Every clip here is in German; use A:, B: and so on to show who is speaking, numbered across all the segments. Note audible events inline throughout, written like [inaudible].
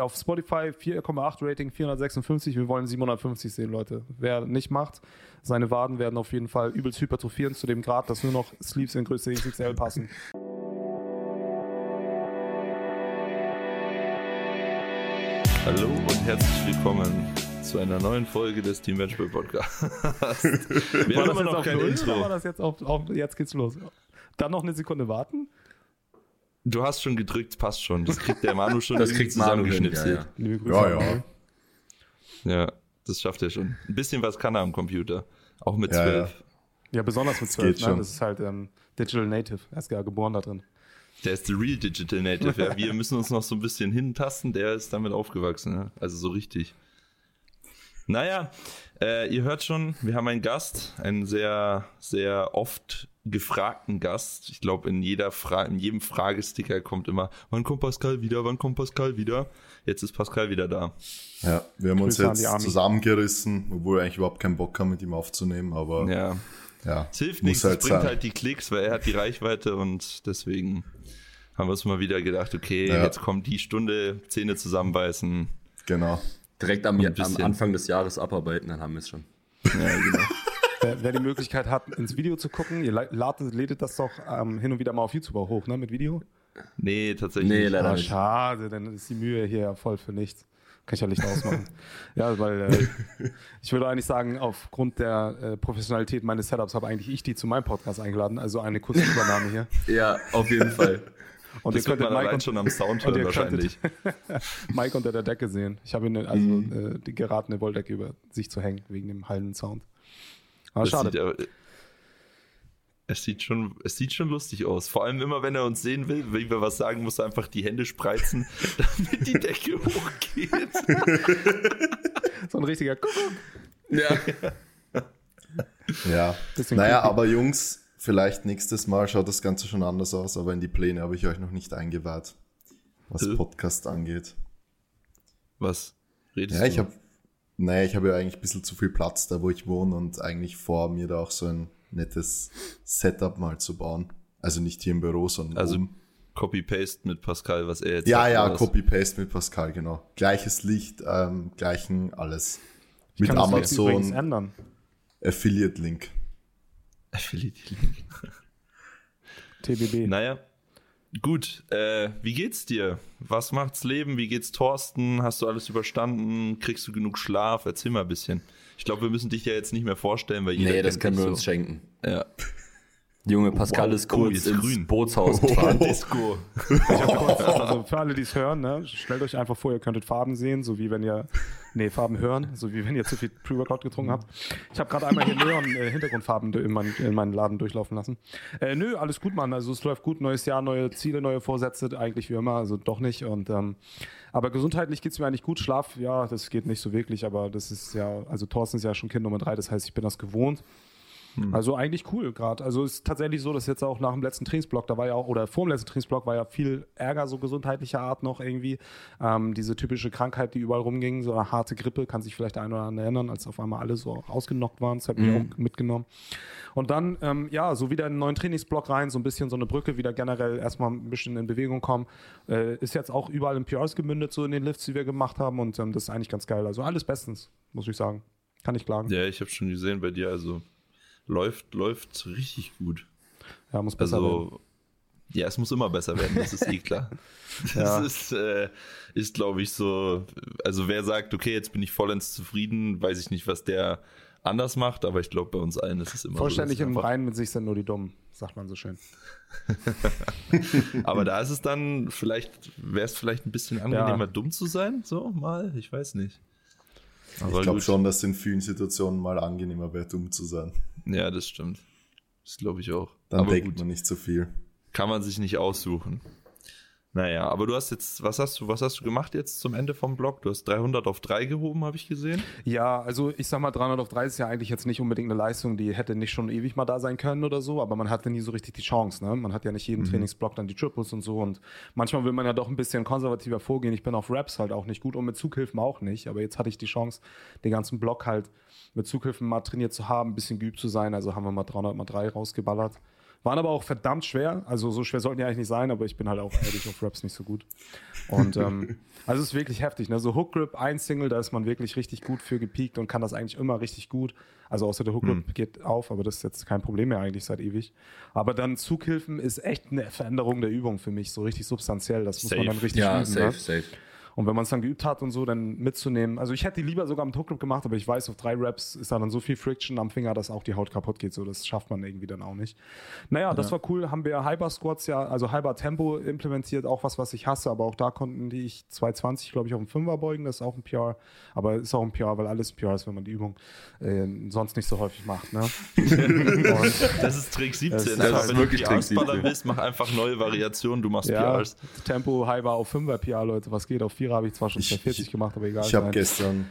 A: auf Spotify 4,8 Rating, 456. Wir wollen 750 sehen, Leute. Wer nicht macht, seine Waden werden auf jeden Fall übelst hypertrophieren zu dem Grad, dass nur noch Sleeves in Größe XXL passen.
B: Hallo und herzlich willkommen zu einer neuen Folge des Team Matchball Podcast. [laughs] Wir haben immer noch kein
A: Null
B: Intro.
A: war das jetzt auf, auf, jetzt geht's los? Dann noch eine Sekunde warten?
B: Du hast schon gedrückt, passt schon. Das kriegt der Manu schon [laughs]
C: Das kriegt Manu hin,
B: zusammengeschnipselt.
C: ja, ja.
D: Ja, ja.
B: Ja, das schafft er schon. Ein bisschen was kann er am Computer. Auch mit
D: Ja,
B: zwölf.
A: Ja, besonders mit 12.
D: geht
A: Ne?
D: schon.
A: Das ist halt ähm, Digital Native. Er ist ja geboren da drin.
B: Der ist the real Digital Native. Ja, wir müssen uns noch so ein bisschen hintasten. Der ist damit aufgewachsen. Ne? Also so richtig. Naja, äh, ihr hört schon, wir haben einen Gast, einen sehr, sehr oft gefragten Gast. Ich glaube, in jeder Fra in jedem Fragesticker kommt immer, wann kommt Pascal wieder, wann kommt Pascal wieder? Jetzt ist Pascal wieder da.
D: Ja, wir haben uns
A: Grüße an die
D: jetzt zusammengerissen, obwohl wir eigentlich überhaupt keinen Bock haben, mit ihm aufzunehmen, aber ja,
B: Ja, es hilft nichts, es
D: halt
B: bringt
D: sein.
B: halt die Klicks, weil er hat die Reichweite und deswegen haben wir uns mal wieder gedacht, okay,
D: Ja.
B: jetzt kommt die Stunde, Zähne zusammenbeißen.
D: genau.
C: Direkt am, am. Anfang des Jahres abarbeiten, dann haben wir es schon.
B: Ja, genau.
A: Wer, wer die Möglichkeit hat, ins Video zu gucken, ihr la- ladet, lädet das doch ähm, hin und wieder mal auf YouTube auch hoch, ne, mit Video.
B: Nee, tatsächlich.
C: Nee,
B: nicht.
C: leider
A: Ah,
C: nicht.
A: schade, dann ist die Mühe hier ja voll für nichts. Kann ich ja Licht ausmachen. [laughs] ja, weil äh, ich würde eigentlich sagen, aufgrund der äh, Professionalität meines Setups habe eigentlich ich die zu meinem Podcast eingeladen, also eine kurze Übernahme hier.
C: Ja, auf jeden Fall. [laughs]
A: Und
B: Das
A: ihr könntet Mike, und,
B: schon am Sound [laughs] hören wahrscheinlich.
A: Mike unter der Decke sehen. Ich habe ihn also äh, die geraten, eine Wolldecke über sich zu hängen, wegen dem hallenden Sound. Aber
B: Das
A: schade.
B: Sieht aber, es sieht schon, es sieht schon lustig aus. Vor allem immer, wenn er uns sehen will, wie wir was sagen, muss er einfach die Hände spreizen, [laughs] damit die Decke [laughs] hochgeht.
A: so ein richtiger Kuckuck.
C: Ja.
D: Ja,
A: Bisschen
D: naja,
A: creepy.
D: aber Jungs, vielleicht nächstes Mal schaut das Ganze schon anders aus, aber in die Pläne habe ich euch noch nicht eingeweiht, was
B: Äh.
D: Podcast angeht.
B: Was redest
D: Ja,
B: du?
D: ich habe, naja, ich habe ja eigentlich ein bisschen zu viel Platz da, wo ich wohne und eigentlich vor, mir da auch so ein nettes Setup mal zu bauen. Also nicht hier im Büro, sondern
B: Also. Copy-Paste mit Pascal, was er jetzt
D: Ja,
B: sagt,
D: ja? Copy-Paste mit Pascal, genau. Gleiches Licht, ähm, gleichen alles.
A: Ich
D: Mit Amazon
A: ändern.
D: Affiliate-Link.
B: Affiliate-Link.
A: TBB.
B: Naja, gut. Äh, wie geht's dir? Was macht's Leben? Wie geht's Thorsten? Hast du alles überstanden? Kriegst du genug Schlaf? Erzähl mal ein bisschen. Ich glaube, wir müssen dich ja jetzt nicht mehr vorstellen, weil jeder
C: Nee, das können wir uns
B: so.
C: schenken.
B: Ja.
C: Junge, Pascal
B: Wow.
C: ist
B: Oh,
C: kurz
B: ist
C: ins
B: grün.
C: Bootshaus [laughs] gefahren.
B: Disco.
A: Ich hab kurz, also für alle, die es hören, ne, stellt euch einfach vor, ihr könntet Farben sehen, so wie wenn ihr, nee, Farben hören, so wie wenn ihr zu viel Pre-Workout getrunken habt. Ich habe gerade einmal hier Neon-Hintergrundfarben in, mein, in meinen Laden durchlaufen lassen. Äh, nö, alles gut, Mann. Also es läuft gut, neues Jahr, neue Ziele, neue Vorsätze, eigentlich wie immer, also doch nicht. Und ähm, aber gesundheitlich geht's mir eigentlich gut. Schlaf, ja, das geht nicht so wirklich, aber das ist ja, also Thorsten ist ja schon Kind Nummer drei, das heißt, ich bin das gewohnt. Also eigentlich cool gerade. Also es ist tatsächlich so, dass jetzt auch nach dem letzten Trainingsblock, da war ja auch, oder vor dem letzten Trainingsblock war ja viel Ärger so gesundheitlicher Art noch irgendwie. Ähm, diese typische Krankheit, die überall rumging, so eine harte Grippe, kann sich vielleicht der ein oder andere erinnern, als auf einmal alle so ausgenockt waren. Das hat mich auch mitgenommen. Und dann, ähm, ja, so wieder in einen neuen Trainingsblock rein, so ein bisschen so eine Brücke, wieder generell erstmal ein bisschen in Bewegung kommen. Äh, ist jetzt auch überall in PRs gemündet, so in den Lifts, die wir gemacht haben. Und ähm, das ist eigentlich ganz geil. Also alles bestens, muss ich sagen. Kann ich klagen.
B: Ja, ich habe schon gesehen bei dir, also läuft, läuft richtig gut.
A: Ja, muss besser werden.
B: Also, ja, es muss immer besser werden, das ist eh klar. [laughs] Das ist, äh, ist glaube ich, so, also wer sagt, okay, jetzt bin ich vollends zufrieden, weiß ich nicht, was der anders macht, aber ich glaube, bei uns allen ist es immer
A: Vollständig
B: so.
A: im Reinen mit sich sind nur die Dummen, sagt man so schön. [laughs]
B: Aber da ist es dann, vielleicht, wäre es vielleicht ein bisschen angenehmer, dumm zu sein, so mal, ich weiß nicht. Aber
D: Ich glaube schon, dass in vielen Situationen mal angenehmer wäre, dumm zu sein.
B: Ja, das stimmt. Das glaube ich auch.
D: Dann
B: aber
D: denkt
B: gut,
D: man nicht so viel.
B: kann man sich nicht aussuchen. Naja, aber du hast jetzt, was hast du, was hast du gemacht jetzt zum Ende vom Blog? Du hast 300 auf 3 gehoben, habe ich gesehen.
A: Ja, also ich sag mal, 300 auf 3 ist ja eigentlich jetzt nicht unbedingt eine Leistung, die hätte nicht schon ewig mal da sein können oder so, aber man hatte nie so richtig die Chance. Ne? Man hat ja nicht jeden Trainingsblock dann die Triples und so und manchmal will man ja doch ein bisschen konservativer vorgehen. Ich bin auf Raps halt auch nicht gut und mit Zughilfen auch nicht, aber jetzt hatte ich die Chance, den ganzen Block halt mit Zughilfen mal trainiert zu haben, ein bisschen geübt zu sein, also haben wir mal 300 mal 3 rausgeballert. Waren aber auch verdammt schwer. Also so schwer sollten die eigentlich nicht sein, aber ich bin halt auch ehrlich auf Raps nicht so gut. Und ähm, [laughs] also es ist wirklich heftig. Ne? So Hook Grip, ein Single, da ist man wirklich richtig gut für gepiekt und kann das eigentlich immer richtig gut. Also außer der Hook Grip
B: Hm.
A: geht auf, aber das ist jetzt kein Problem mehr eigentlich seit ewig. Aber dann Zughilfen ist echt eine Veränderung der Übung für mich, so richtig substanziell. Das muss man
B: Safe.
A: dann richtig
C: Ja,
A: üben.
C: safe,
A: Ne?
C: safe.
A: Und wenn man es dann geübt hat und so, dann mitzunehmen. Also ich hätte die lieber sogar Hook Grip gemacht, aber ich weiß, auf drei Raps ist da dann so viel Friction am Finger, dass auch die Haut kaputt geht. So, das schafft man irgendwie dann auch nicht. Naja, das war cool. Haben wir Hyper Squats ja, also Hyper Tempo implementiert, auch was, was ich hasse, aber auch da konnten die ich 220, glaube ich, auf dem Fünfer beugen. Das ist auch ein PR. Aber ist auch ein PR, weil alles ein PR ist, wenn man die Übung äh, sonst nicht so häufig macht. Ne? [laughs]
B: Das ist Trick 17.
A: Das ist halt
B: wenn
C: wirklich
B: du
C: Trick
B: PRs
C: 17.
B: willst, mach einfach neue Variationen. Du machst
A: ja,
B: PRs.
A: Tempo Hyper auf Fünfer PR, Leute. Was geht? Auf Vierer habe ich zwar schon
D: Ich-
A: 240
D: ich-
A: gemacht, aber egal.
D: Ich habe gestern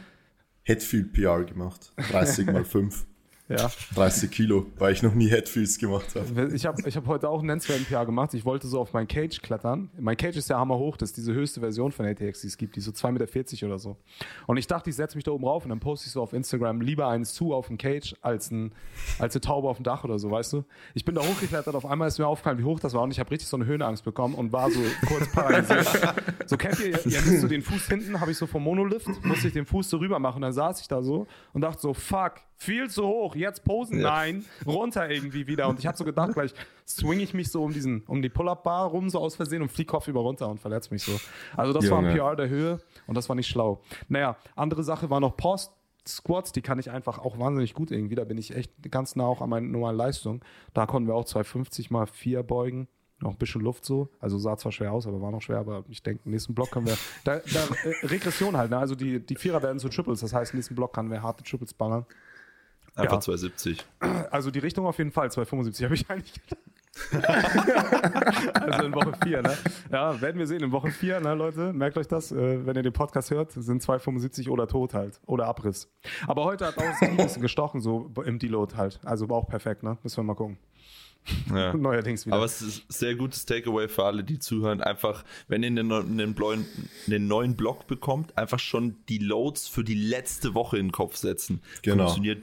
D: Headfield PR gemacht. 30 mal 5.
A: ja.
D: 30 Kilo, weil ich noch nie Headfields gemacht habe.
A: Ich habe ich hab heute auch einen nennenswerten PR gemacht. Ich wollte so auf mein Cage klettern. Mein Cage ist ja hammerhoch. Das ist diese höchste Version von ATX, die es gibt. Die so 2,40 Meter oder so. Und ich dachte, ich setze mich da oben rauf und dann poste ich so auf Instagram lieber eins zu auf dem Cage als, ein, als eine Taube auf dem Dach oder so, weißt du? Ich bin da hochgeklettert. Auf einmal ist mir aufgefallen, wie hoch das war. Und ich habe richtig so eine Höhenangst bekommen und war so kurz paralysiert. [laughs] so kennt ihr, ihr müsst so den Fuß hinten, habe ich so vom Monolift, musste ich den Fuß so rüber machen. Dann saß ich da so und dachte so, fuck, viel zu hoch, jetzt posen, nein, runter irgendwie wieder. Und ich habe so gedacht, gleich swing ich mich so um diesen, um die Pull-Up-Bar rum, so aus Versehen und flieg kopfüber runter und verletze mich so. Also das war ein
C: Junge.
A: PR der Höhe und das war nicht schlau. Naja, andere Sache war noch Post. Squats, die kann ich einfach auch wahnsinnig gut irgendwie. Da bin ich echt ganz nah auch an meiner normalen Leistung. Da konnten wir auch 250 mal 4 beugen. Noch ein bisschen Luft so. Also sah zwar schwer aus, aber war noch schwer. Aber ich denke, im nächsten Block können wir. Da, da äh, Regression halt. Ne? Also die, die Vierer werden zu Triples. Das heißt, im nächsten Block können wir harte Triples ballern.
B: Einfach
A: Ja.
B: 270.
A: Also die Richtung auf jeden Fall, 275 habe ich eigentlich gedacht. [laughs] also in Woche 4, ne? Ja, werden wir sehen. In Woche 4, ne, Leute, merkt euch das, äh, wenn ihr den Podcast hört, sind 275 oder tot halt. Oder Abriss. Aber heute hat auch das ein bisschen gestochen, so im Deload halt. Also war auch perfekt, ne? Müssen wir mal gucken.
B: Ja. [laughs]
A: Neuerdings wieder.
B: Aber es ist ein sehr gutes Takeaway für alle, die zuhören. Einfach, wenn ihr einen, neu- einen, neuen, neuen Block bekommt, einfach schon die Loads für die letzte Woche in den Kopf setzen.
D: Genau.
B: Funktioniert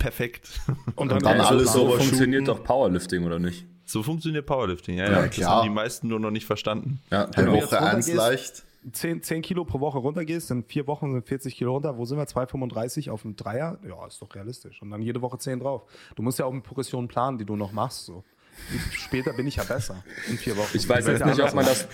B: perfekt.
A: und
D: dann
A: also,
D: alles
C: so funktioniert doch Powerlifting, oder nicht?
B: So funktioniert Powerlifting. Ja,
D: Ja,
B: ja. Das
D: klar.
B: haben die meisten nur noch nicht verstanden.
C: Ja, genau.
A: jetzt
D: Woche 1
A: runtergehst-
D: leicht.
A: 10, 10 Kilo pro Woche runtergehst, in vier Wochen sind 40 Kilo runter. Wo sind wir? 235 auf dem Dreier? Ja, ist doch realistisch. Und dann jede Woche 10 drauf. Du musst ja auch mit Progression planen, die du noch machst. So. Später bin ich ja besser. In vier Wochen.
C: Ich weiß jetzt nicht, ob man das,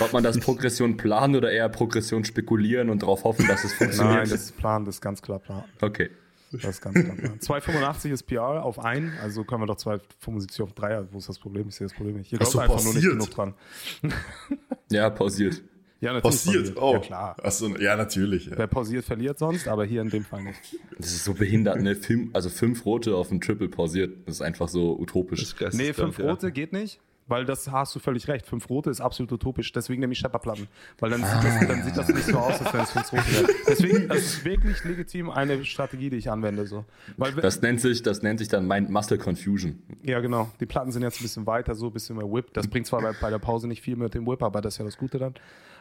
C: ob man das Progression planen oder eher Progression spekulieren und darauf hoffen, dass es funktioniert.
A: Nein, das ist Plan, das ist ganz klar Plan.
C: okay.
A: Das [laughs] ist ganz Plan. 285 ist PR auf ein, also können wir doch 275 auf Dreier. Wo ist das Problem? Ich sehe das Problem nicht. Hier
D: so,
A: glaubt einfach nur nicht
D: pausiert.
A: genug dran. [laughs]
C: Ja, pausiert.
A: Ja, natürlich
D: Passiert. Oh.
A: Ja, klar.
D: Achso, ja, natürlich. Ja.
A: Wer pausiert, verliert sonst, aber hier in dem Fall nicht.
C: Das ist so behindert, ne? Fünf, also fünf rote auf dem Triple pausiert. Das ist einfach so utopisch.
B: Das
A: Nee, fünf
B: ja.
A: rote geht nicht, weil das hast du völlig recht. Fünf rote ist absolut utopisch, deswegen nehme ich Schepperplatten. Weil dann, sieht das, dann sieht das nicht so aus, als wenn es fünf rote wäre. Deswegen, das ist wirklich legitim eine Strategie, die ich anwende. So. Weil,
C: Das nennt sich, das nennt sich dann Mind Muscle Confusion.
A: ja, genau. Die Platten sind jetzt ein bisschen weiter, so ein bisschen mehr Whip. Das bringt zwar bei, bei der Pause nicht viel mit dem Whip, aber das ist ja das Gute dann.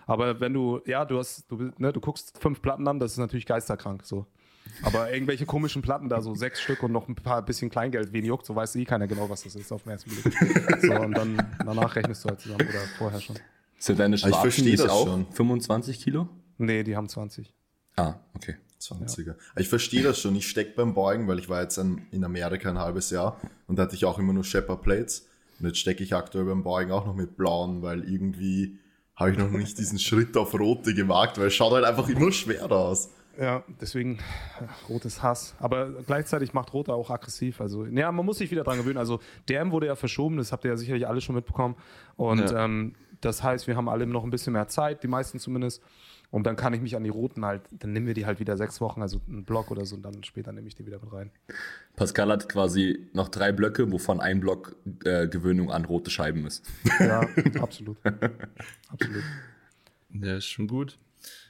A: Aber wenn du, ja, du hast, du, bist- ne, du guckst fünf Platten an, das ist natürlich geisterkrank so. Aber irgendwelche komischen Platten da, so sechs Stück und noch ein paar bisschen Kleingeld, wen juckt, so weiß eh keiner genau, was das ist auf den ersten Blick. [laughs] So, und dann danach rechnest du halt zusammen oder vorher schon.
C: Sind deine
D: ich
C: nicht
D: das
C: auch
D: schon.
C: 25 Kilo?
A: Nee, die haben 20.
C: Ah, okay.
D: 20er. Ich verstehe das schon. Ich stecke beim Beugen, weil ich war jetzt in Amerika ein halbes Jahr und da hatte ich auch immer nur Shepard Plates. Und jetzt stecke ich aktuell beim Beugen auch noch mit blauen, weil irgendwie habe ich noch nicht diesen Schritt auf rote gewagt, weil es schaut halt einfach immer schwerer aus.
A: Ja, deswegen äh, rotes Hass. Aber gleichzeitig macht Rot auch aggressiv. Also, ja, man muss sich wieder dran gewöhnen. Also, DM wurde ja verschoben, das habt ihr ja sicherlich alle schon mitbekommen. Und
B: Ja.
A: ähm, das heißt, wir haben alle noch ein bisschen mehr Zeit, die meisten zumindest. Und dann kann ich mich an die roten halt, dann nehmen wir die halt wieder sechs Wochen, also einen Block oder so, und dann später nehme ich die wieder mit rein.
C: Pascal hat quasi noch drei Blöcke, wovon ein Block äh, Gewöhnung an rote Scheiben ist.
A: Ja, [laughs] absolut. absolut.
B: Ja, ist schon gut.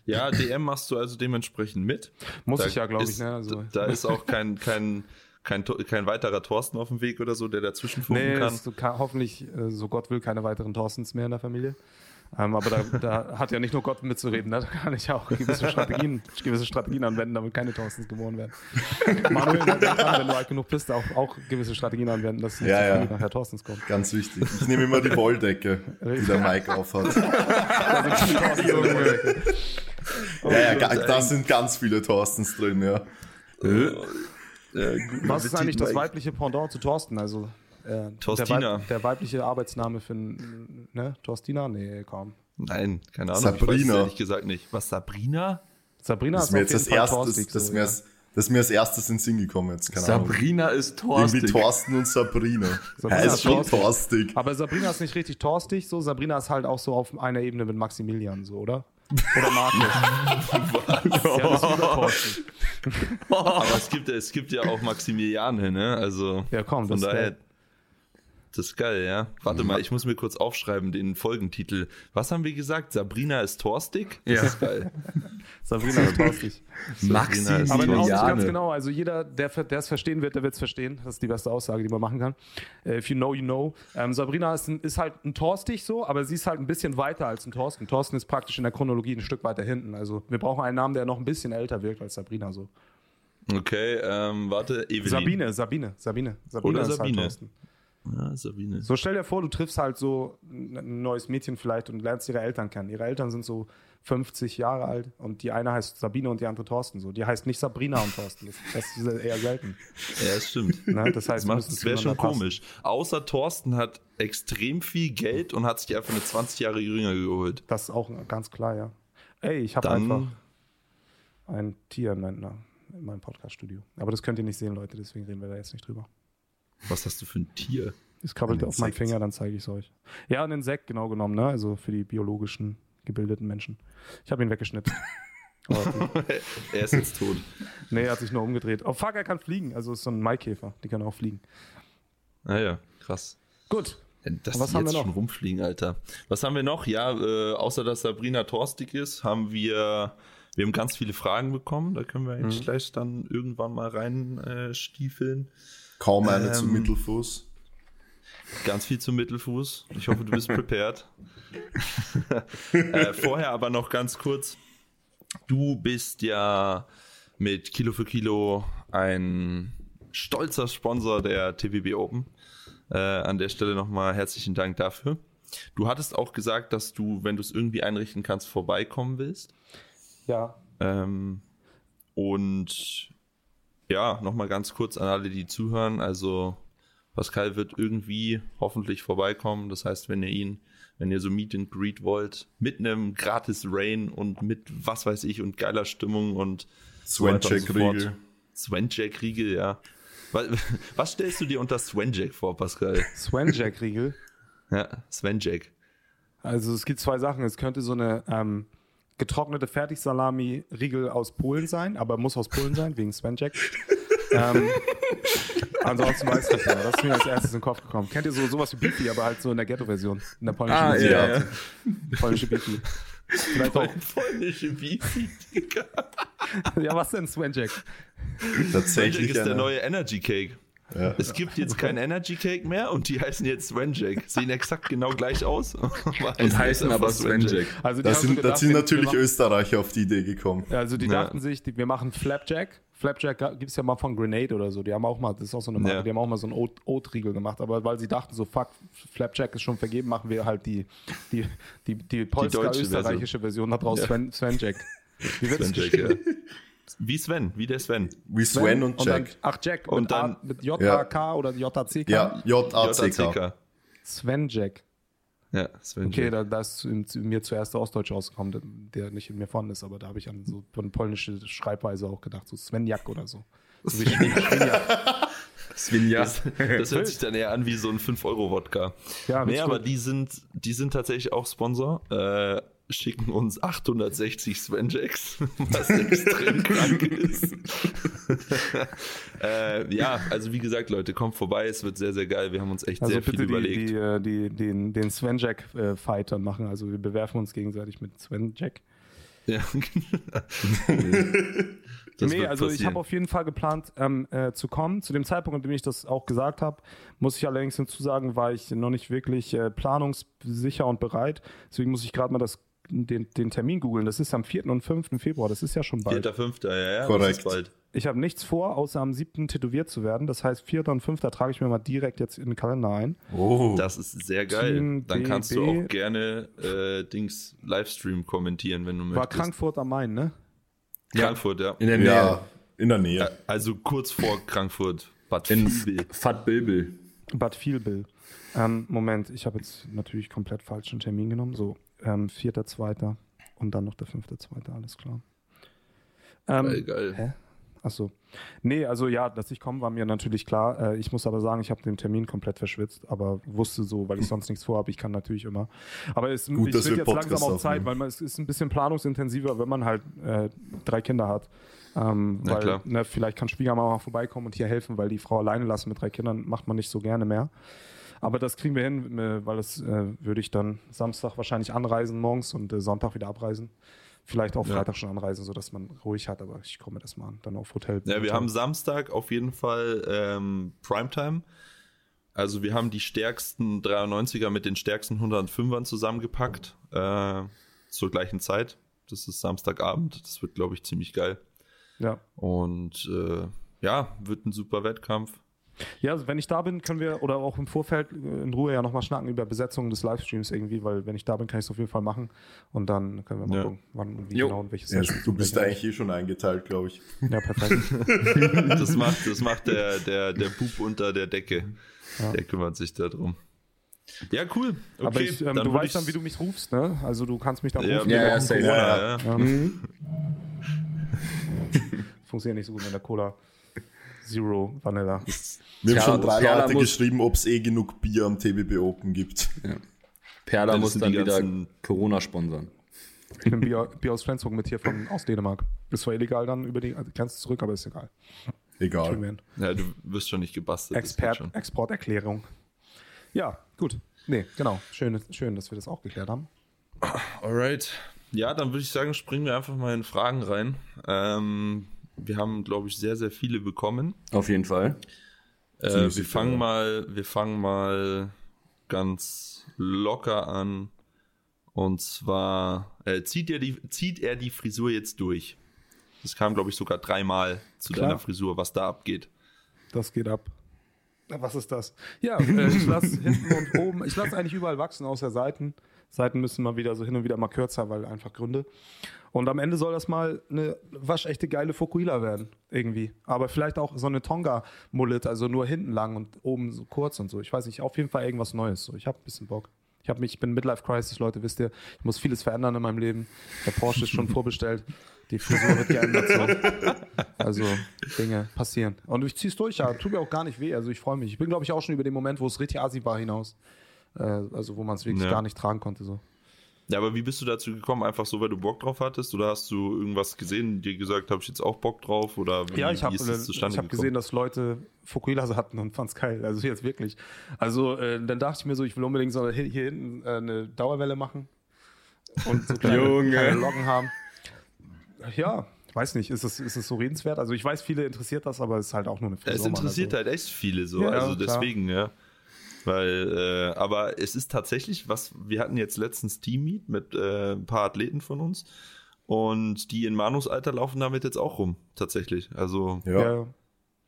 B: Ja, DM machst du also dementsprechend mit.
A: Muss
B: Da
A: ich ja, glaube ich, ne? Also,
B: Da ist auch kein, kein, kein, kein weiterer Thorsten auf dem Weg oder so, der dazwischen funken
A: nee,
B: kann.
A: es kann, hoffentlich, äh, so Gott will, keine weiteren Thorstens mehr in der Familie. Ähm, aber da, da hat ja nicht nur Gott mitzureden, ne? da kann ich auch gewisse Strategien, gewisse Strategien anwenden, damit keine Thorstens geboren werden. [laughs] Manuel, dran, wenn du alt genug bist, auch, auch gewisse Strategien anwenden, dass nicht
D: Ja, ja.
A: nachher Thorstens kommt.
D: Ganz wichtig. Ich nehme immer die [laughs] Wolldecke, die der Mike aufhat. [laughs] Ja, ja, ga- da sind ganz viele Thorstens drin, ja.
A: Was ist eigentlich das weibliche Pendant zu Thorsten? Also, äh,
B: Torstina.
A: Der, Weib, der weibliche Arbeitsname für ne? Torstina? Nee, kaum.
B: Nein, keine Ahnung.
D: Sabrina.
B: Ich weiß es ehrlich gesagt nicht. Was, Sabrina?
A: Sabrina
D: Das ist mir jetzt das erste, das, das,
A: so,
D: mir
A: ja.
D: als, das ist mir als erstes in den Sinn gekommen jetzt, keine Ahnung.
C: Sabrina ist
D: Irgendwie
C: Torstig.
D: Thorsten und Sabrina.
A: Sabrina
D: Heißt
A: ist
D: schon
A: Torstig.
D: Torstig.
A: Aber Sabrina ist nicht richtig torstig, so. Sabrina ist halt auch so auf einer Ebene mit Maximilian, so, oder? Oder Markus. [laughs] ja. [laughs]
B: Aber es gibt, es gibt ja auch Maximiliane, ne? Also
A: Ja, komm,
B: von
A: das
B: daher.
A: wär-
B: Das ist geil, ja. Warte mal, ich muss mir kurz aufschreiben, den Folgentitel. Was haben wir gesagt? Sabrina ist torstig? Das
C: Ja.
B: ist geil. [laughs]
A: Sabrina ist torstig.
B: Sabrina ist
A: Aber genau, nicht ganz
C: Maximiliane.
A: genau. Also jeder, der es verstehen wird, der wird es verstehen. Das ist die beste Aussage, die man machen kann. Äh, if you know, you know. Ähm, Sabrina ist, ein, ist halt ein Torstig so, aber sie ist halt ein bisschen weiter als ein Thorsten. Thorsten ist praktisch in der Chronologie ein Stück weiter hinten. Also wir brauchen einen Namen, der noch ein bisschen älter wirkt als Sabrina so.
B: Okay, ähm, warte, Evelyn.
A: Sabine, Sabine, Sabine. Sabine
B: Oder
A: ist
B: Sabine.
A: Halt
B: Ja, Sabine.
A: So stell dir vor, du triffst halt so ein neues Mädchen vielleicht und lernst ihre Eltern kennen. Ihre Eltern sind so 50 Jahre alt und die eine heißt Sabine und die andere Thorsten. So, die heißt nicht Sabrina und Thorsten. Das, ist eher selten. [laughs]
B: Ja, das stimmt.
A: Ne? Das heißt,
B: Das, das wäre schon komisch. Außer Thorsten hat extrem viel Geld und hat sich einfach eine 20 Jahre jünger geholt.
A: Das ist auch ganz klar, ja. Ey, ich habe einfach ein Tier in meinem Podcast-Studio. Aber das könnt ihr nicht sehen, Leute, deswegen reden wir da jetzt nicht drüber.
B: Was hast du für ein Tier?
A: Es krabbelt auf meinen. Finger, dann zeige ich es euch. Ja, ein Insekt, genau genommen, ne? Also für die biologischen, gebildeten Menschen. Ich habe ihn weggeschnitten. [laughs]
B: Er ist jetzt tot. [laughs]
A: nee, er hat sich nur umgedreht. Oh fuck, er kann fliegen. Also ist so ein Maikäfer, die können auch fliegen.
B: Naja, krass.
A: Gut.
B: Dass
A: Was
B: die
A: haben
B: jetzt
A: wir noch?
B: schon rumfliegen, Alter. Was haben wir noch? Ja, äh, außer dass Sabrina torstig ist, haben wir, wir haben ganz viele Fragen bekommen. Da können wir eigentlich
A: Mhm.
B: gleich dann irgendwann mal rein äh.
D: Kaum eine zum
B: Ähm,
D: Mittelfuß.
B: Ganz viel zum Mittelfuß. Ich hoffe, du bist [laughs] prepared. äh, vorher aber noch ganz kurz. Du bist ja mit Kilo für Kilo ein stolzer Sponsor der TPB Open. Äh, an der Stelle nochmal herzlichen Dank dafür. Du hattest auch gesagt, dass du, wenn du es irgendwie einrichten kannst, vorbeikommen willst.
A: Ja.
B: Ähm, und ja, nochmal ganz kurz an alle, die zuhören. Also Pascal wird irgendwie hoffentlich vorbeikommen. Das heißt, wenn ihr ihn, wenn ihr so Meet and Greet wollt, mit einem gratis Rain und mit was weiß ich und geiler Stimmung und weiter und
D: Swencheck
B: so fort.
D: Riegel.
B: Swenjack Riegel, ja. Was, [laughs] was stellst du dir unter Swenjack vor, Pascal?
A: Swenjack-Riegel. [laughs]
B: Ja, Swenjack.
A: Also es gibt zwei Sachen. Es könnte so eine ähm, getrocknete Fertigsalami-Riegel aus Polen sein, aber muss aus Polen sein, wegen Svenjack. [laughs] ähm, ansonsten weiß ich nicht mehr. Das ist mir als erstes in den Kopf gekommen. Kennt ihr so sowas wie Beefy, aber halt so in der Ghetto-Version? In der polnischen
C: Ah,
A: Version.
C: ja, ja. [laughs]
A: Polnische Beefy. Vielleicht auch.
B: Polnische Beefy, Digga. [laughs]
A: Ja, was denn Svenjack?
B: Swenjack
D: Tatsächlich
B: ist der
D: eine-
B: neue Energy Cake.
D: Ja.
B: Es gibt jetzt kein Energy Cake mehr und die heißen jetzt Swenjack. Sehen exakt genau gleich aus. [laughs]
C: Und heißen aber Svenjack.
A: Also
D: Da sind, da
A: gedacht,
D: sind natürlich Österreicher auf die Idee gekommen.
A: Also die
B: Ja.
A: dachten sich, die, wir machen Flapjack. Flapjack gibt es ja mal von Grenade oder so. Die haben auch mal, das ist auch so eine Marke,
B: Ja.
A: die haben auch mal so einen Oat- Oat-Riegel gemacht. Aber weil sie dachten so, fuck, Flapjack ist schon vergeben, machen wir halt die, die, die, die polska-österreichische Version da draus, Sven, Svenjack. Wie wird es
B: Svenjack,
A: geschrieben?
B: Ja. Wie Sven, wie der Sven.
D: Wie Sven und
A: dann,
D: Jack.
A: ach, Jack.
B: Und
A: mit,
B: dann-
A: A, mit J-A-K oder J-A-C-K?
D: Ja, J-A-C-K.
B: JACK.
A: Svenjack.
B: Ja, Svenjack.
A: Okay, da, da ist in, in mir zuerst der Ostdeutsche rausgekommen, der, der nicht in mir vorhanden ist, aber da habe ich an so eine polnische Schreibweise auch gedacht, so Svenjak oder so. so wie Schwinjak. [laughs]
C: Svinja.
B: Das hört sich dann eher an wie so ein 5-Euro-Wodka.
A: Ja,
B: nee, aber
A: gut.
B: die sind, die sind tatsächlich auch Sponsor. Äh, schicken uns 860 Svenjacks, was extrem [laughs] krank ist. äh, ja, also wie gesagt, Leute, kommt vorbei, es wird sehr, sehr geil. Wir haben uns echt
A: Also
B: sehr viel
A: bitte die,
B: überlegt.
A: die, äh, die, den, den Svenjack-Fighter machen. Also wir bewerfen uns gegenseitig mit Svenjack.
B: Ja. [laughs]
A: Das nee, also passieren. ich habe auf jeden Fall geplant ähm, äh, zu kommen. Zu dem Zeitpunkt, an dem ich das auch gesagt habe, muss ich allerdings hinzusagen, war ich noch nicht wirklich äh, planungssicher und bereit. Deswegen muss ich gerade mal das, den, den Termin googeln. Das ist am 4. und 5. Februar. Das ist ja schon bald.
B: 4. 5. Ja, ja,
D: Korrekt. bald.
A: Ich habe nichts vor, außer am 7. tätowiert zu werden. Das heißt, 4. und 5. trage ich mir mal direkt jetzt in den Kalender ein.
B: Oh. Das ist sehr geil. Team Dann kannst du auch gerne äh, Dings Livestream kommentieren, wenn du möchtest.
A: War Frankfurt am Main, ne?
B: Frankfurt, ja.
D: In der Nähe. Ja, in der Nähe.
B: Also kurz vor Frankfurt.
C: Bad Vilbel. Bad Bilbil.
A: Bad Vilbel. Ähm, Moment, ich habe jetzt natürlich komplett falschen Termin genommen. So, ähm, 4.2. und dann noch der 5.2. Alles klar. Ähm, geil, geil. Hä? Achso. Nee, also ja, dass ich komme, war mir natürlich klar. Äh, ich muss aber sagen, ich habe den Termin komplett verschwitzt, aber wusste so, weil ich sonst nichts vorhabe, ich kann natürlich immer. Aber es, Gut, ich finde jetzt Podcast langsam auch Zeit, weil man, es ist ein bisschen planungsintensiver, wenn man halt äh, drei Kinder hat. Ähm, ja, weil ne, vielleicht kann Schwiegermama vorbeikommen und hier helfen, weil die Frau alleine lassen mit drei Kindern macht man nicht so gerne mehr. Aber das kriegen wir hin, äh, weil das äh, würde ich dann Samstag wahrscheinlich anreisen morgens und äh, Sonntag wieder abreisen. Vielleicht auch Freitag ja. schon anreisen, sodass man ruhig hat, aber ich komme das mal an, dann auf Hotel.
B: Ja, wir haben Samstag auf jeden Fall ähm, Primetime. Also wir haben die stärksten 93er mit den stärksten 105ern zusammengepackt äh, zur gleichen Zeit. Das ist Samstagabend. Das wird, glaube ich, ziemlich geil.
A: Ja.
B: Und äh, ja, wird ein super Wettkampf.
A: Ja, also wenn ich da bin, können wir oder auch im Vorfeld äh, in Ruhe ja nochmal schnacken über Besetzung des Livestreams irgendwie, weil wenn ich da bin, kann ich es auf jeden Fall machen und dann können wir mal ja. gucken, wann und wie jo. genau und welches.
D: Ja, du bist da eigentlich eh schon eingeteilt, glaube ich.
A: Ja, perfekt. [laughs]
B: das macht, das macht der, der, der Bub unter der Decke. Ja. Der kümmert sich darum. Ja, cool.
A: Okay, Aber ich, ähm, du weißt dann, wie du mich rufst, ne? Also du kannst mich dann
B: ja,
A: rufen.
B: Ja, ja, ja, ja. ja. Mhm. [laughs]
A: Funktioniert nicht so gut mit der Cola. Zero Vanilla.
D: Wir haben schon drei Perla Leute geschrieben, ob es eh genug Bier am TBB Open gibt. Ja.
C: Perla muss dann wieder Corona sponsern.
A: Ich nehme Bier, Bier aus Flensburg mit hier von, aus Dänemark. Ist zwar illegal dann über die Grenze zurück, aber ist egal.
D: Egal.
B: Ja, du wirst schon nicht gebastelt.
A: Expert, Exporterklärung. Ja, gut. Nee, genau. Schön, schön, dass wir das auch geklärt haben.
B: Alright. Ja, dann würde ich sagen, springen wir einfach mal in Fragen rein. Ähm, wir haben, glaube ich, sehr, sehr viele bekommen.
C: Auf jeden Fall.
B: Äh, wir fangen mal, wir fangen mal ganz locker an. Und zwar äh, zieht, er die, zieht er die Frisur jetzt durch? Das kam, glaube ich, sogar dreimal zu Klar. deiner Frisur, was da abgeht.
A: Das geht ab. Was ist das? Ja, äh, ich lasse hinten und oben, ich lasse eigentlich überall wachsen, außer Seiten. Seiten müssen mal wieder so hin und wieder mal kürzer, weil einfach Gründe. Und am Ende soll das mal eine waschechte geile Fukuhila werden, irgendwie. Aber vielleicht auch so eine Tonga-Mullet, also nur hinten lang und oben so kurz und so. Ich weiß nicht, auf jeden Fall irgendwas Neues. So. Ich habe ein bisschen Bock. Ich habe mich, ich bin Midlife Crisis, Leute, wisst ihr. Ich muss vieles verändern in meinem Leben. Der Porsche ist schon vorbestellt. Die Frisur wird geändert. So. Also Dinge passieren. Und ich ziehe es durch, ja. Tut mir auch gar nicht weh. Also ich freue mich. Ich bin, glaube ich, auch schon über den Moment, wo es richtig assi war hinaus. Äh, also wo man es wirklich ja. gar nicht tragen konnte. So.
B: Ja, aber wie bist du dazu gekommen? Einfach so, weil du Bock drauf hattest? Oder hast du irgendwas gesehen, dir gesagt, habe ich jetzt auch Bock drauf? Oder wie,
A: ja, ich habe hab gesehen, dass Leute Fukuilas hatten und fand's geil. Also jetzt wirklich. Also äh, dann dachte ich mir so, ich will unbedingt so hier, hier hinten äh, eine Dauerwelle machen und so kleine, kleine Locken haben. Ja, weiß nicht, ist es, ist es so redenswert? Also ich weiß, viele interessiert das, aber es ist halt auch nur eine
B: Frisur. Es interessiert also. halt echt viele so, ja, also deswegen, ja. Weil, äh, aber es ist tatsächlich, was, wir hatten jetzt letztens Team-Meet mit äh, ein paar Athleten von uns und die in Manus Alter laufen damit jetzt auch rum, tatsächlich. Also,
D: ja.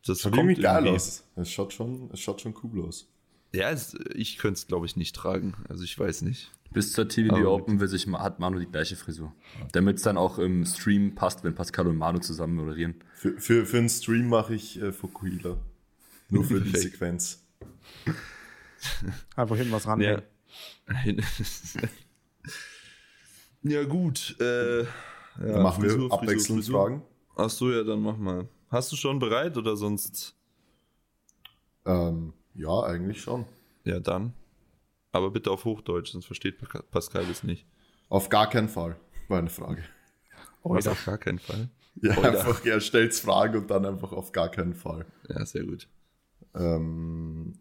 D: Das schaut kommt irgendwie geil aus. Es schaut schon, es schaut schon cool aus.
B: Ja, es, ich könnte es, glaube ich, nicht tragen. Also ich weiß nicht.
C: Bis zur TVD Open will sich, hat Manu die gleiche Frisur. Damit es dann auch im Stream passt, wenn Pascal und Manu zusammen moderieren.
D: Für, für, für einen Stream mache ich äh, Fukuhila. Nur für die Sequenz. [laughs]
A: Einfach hinten was ran.
B: Ja, [laughs] ja gut. Äh, ja,
D: dann machen Frisur, wir abwechselnd Frisur. Fragen.
B: Achso, ja, dann mach mal. Hast du schon bereit oder sonst?
D: Ähm, ja, eigentlich schon.
B: Ja, dann. Aber bitte auf Hochdeutsch, sonst versteht Pascal das nicht.
D: Auf gar keinen Fall, war eine Frage.
B: Was, auf gar keinen Fall?
D: Ja, Oida. einfach, er stellt Fragen und dann einfach auf gar keinen Fall.
B: Ja, sehr gut.
D: Ähm,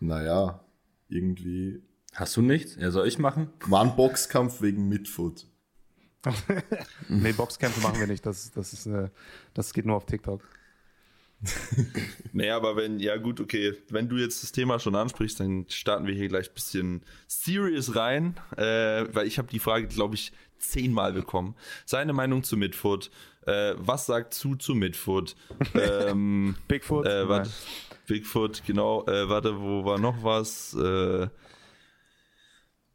D: naja, irgendwie.
C: Hast du nichts? Ja, soll ich machen?
D: War ein Boxkampf wegen Midfoot. [laughs]
A: nee, Boxkämpfe machen wir nicht. Das, das, ist, äh, das geht nur auf TikTok. [laughs]
B: naja, aber wenn, ja gut, okay, wenn du jetzt das Thema schon ansprichst, dann starten wir hier gleich ein bisschen serious rein, äh, weil ich habe die Frage, glaube ich, zehnmal bekommen. Seine Meinung zu Midfoot, äh, was sagt zu zu Midfoot? Ähm, [laughs]
A: Bigfoot?
B: Äh, warte, Bigfoot, genau, äh, warte, wo war noch was? Äh,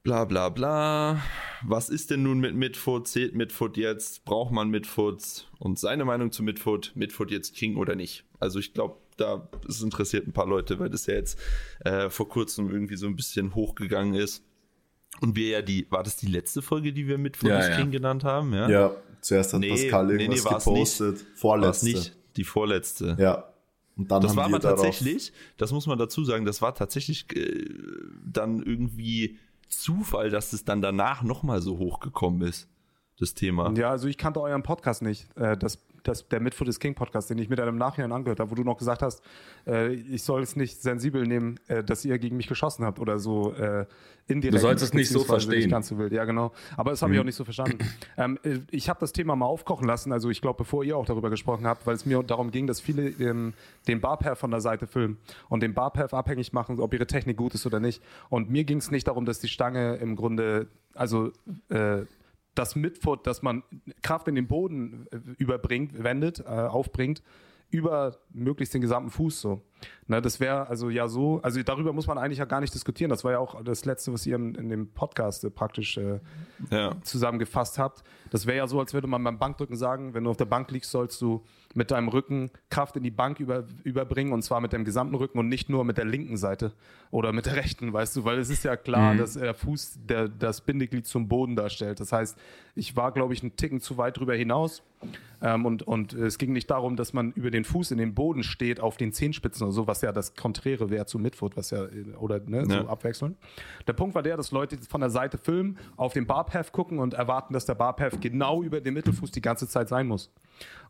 B: bla bla bla. Was ist denn nun mit Midfoot? Zählt Midfoot jetzt? Braucht man Midfoot? Und seine Meinung zu Midfoot, Midfoot jetzt King oder nicht? Also ich glaube, da es interessiert ein paar Leute, weil das ja jetzt äh, vor kurzem irgendwie so ein bisschen hochgegangen ist. Und wir ja die, war das die letzte Folge, die wir
C: Ja,
B: ist
C: ja.
B: King genannt haben? Ja,
D: Ja, zuerst hat
B: Nee,
D: Pascal
B: nee, nee,
D: irgendwas
B: war's
D: gepostet.
B: War es
D: Vorletzte.
B: nicht die vorletzte?
D: Ja. Und dann
B: Das
D: haben
B: war
D: wir
B: aber tatsächlich, das muss man dazu sagen, das war tatsächlich äh, dann irgendwie Zufall, dass es dann danach nochmal so hochgekommen ist, das Thema.
A: Ja, also ich kannte euren Podcast nicht. Äh, das, das, der Midfoot is King Podcast, den ich mir dann im Nachhinein angehört habe, wo du noch gesagt hast, äh, ich soll es nicht sensibel nehmen, äh, dass ihr gegen mich geschossen habt oder so äh, indirekt.
C: Du sollst es nicht so verstehen.
A: Nicht ganz so wild. Ja, genau. Aber das habe
B: Mhm.
A: ich auch nicht so verstanden. ähm, äh, ich habe das Thema mal aufkochen lassen, also ich glaube, bevor ihr auch darüber gesprochen habt, weil es mir darum ging, dass viele ähm, den Barpath von der Seite filmen und den Barpath abhängig machen, ob ihre Technik gut ist oder nicht. Und mir ging es nicht darum, dass die Stange im Grunde, also äh, das Midfoot, dass man Kraft in den Boden äh, überbringt, wendet, äh, aufbringt, über möglichst den gesamten Fuß so. Ne, das wäre also ja so, also darüber muss man eigentlich ja gar nicht diskutieren. Das war ja auch das Letzte, was ihr in, in dem Podcast äh, praktisch äh,
B: Ja.
A: zusammengefasst habt. Das wäre ja so, als würde man beim Bankdrücken sagen, wenn du auf der Bank liegst, sollst du mit deinem Rücken Kraft in die Bank über, überbringen und zwar mit dem gesamten Rücken und nicht nur mit der linken Seite oder mit der rechten, weißt du, weil es ist ja klar, dass der Fuß der, das Bindeglied zum Boden darstellt. Das heißt, ich war, glaube ich, einen Ticken zu weit drüber hinaus ähm, und, und es ging nicht darum, dass man über den Fuß in den Boden steht, auf den Zehenspitzen oder so, was ja das Konträre wäre zu Midfoot, was ja, äh, oder ne,
B: Ja.
A: so abwechseln. Der Punkt war der, dass Leute von der Seite filmen, auf den Barpath gucken und erwarten, dass der Barpath genau über dem Mittelfuß die ganze Zeit sein muss.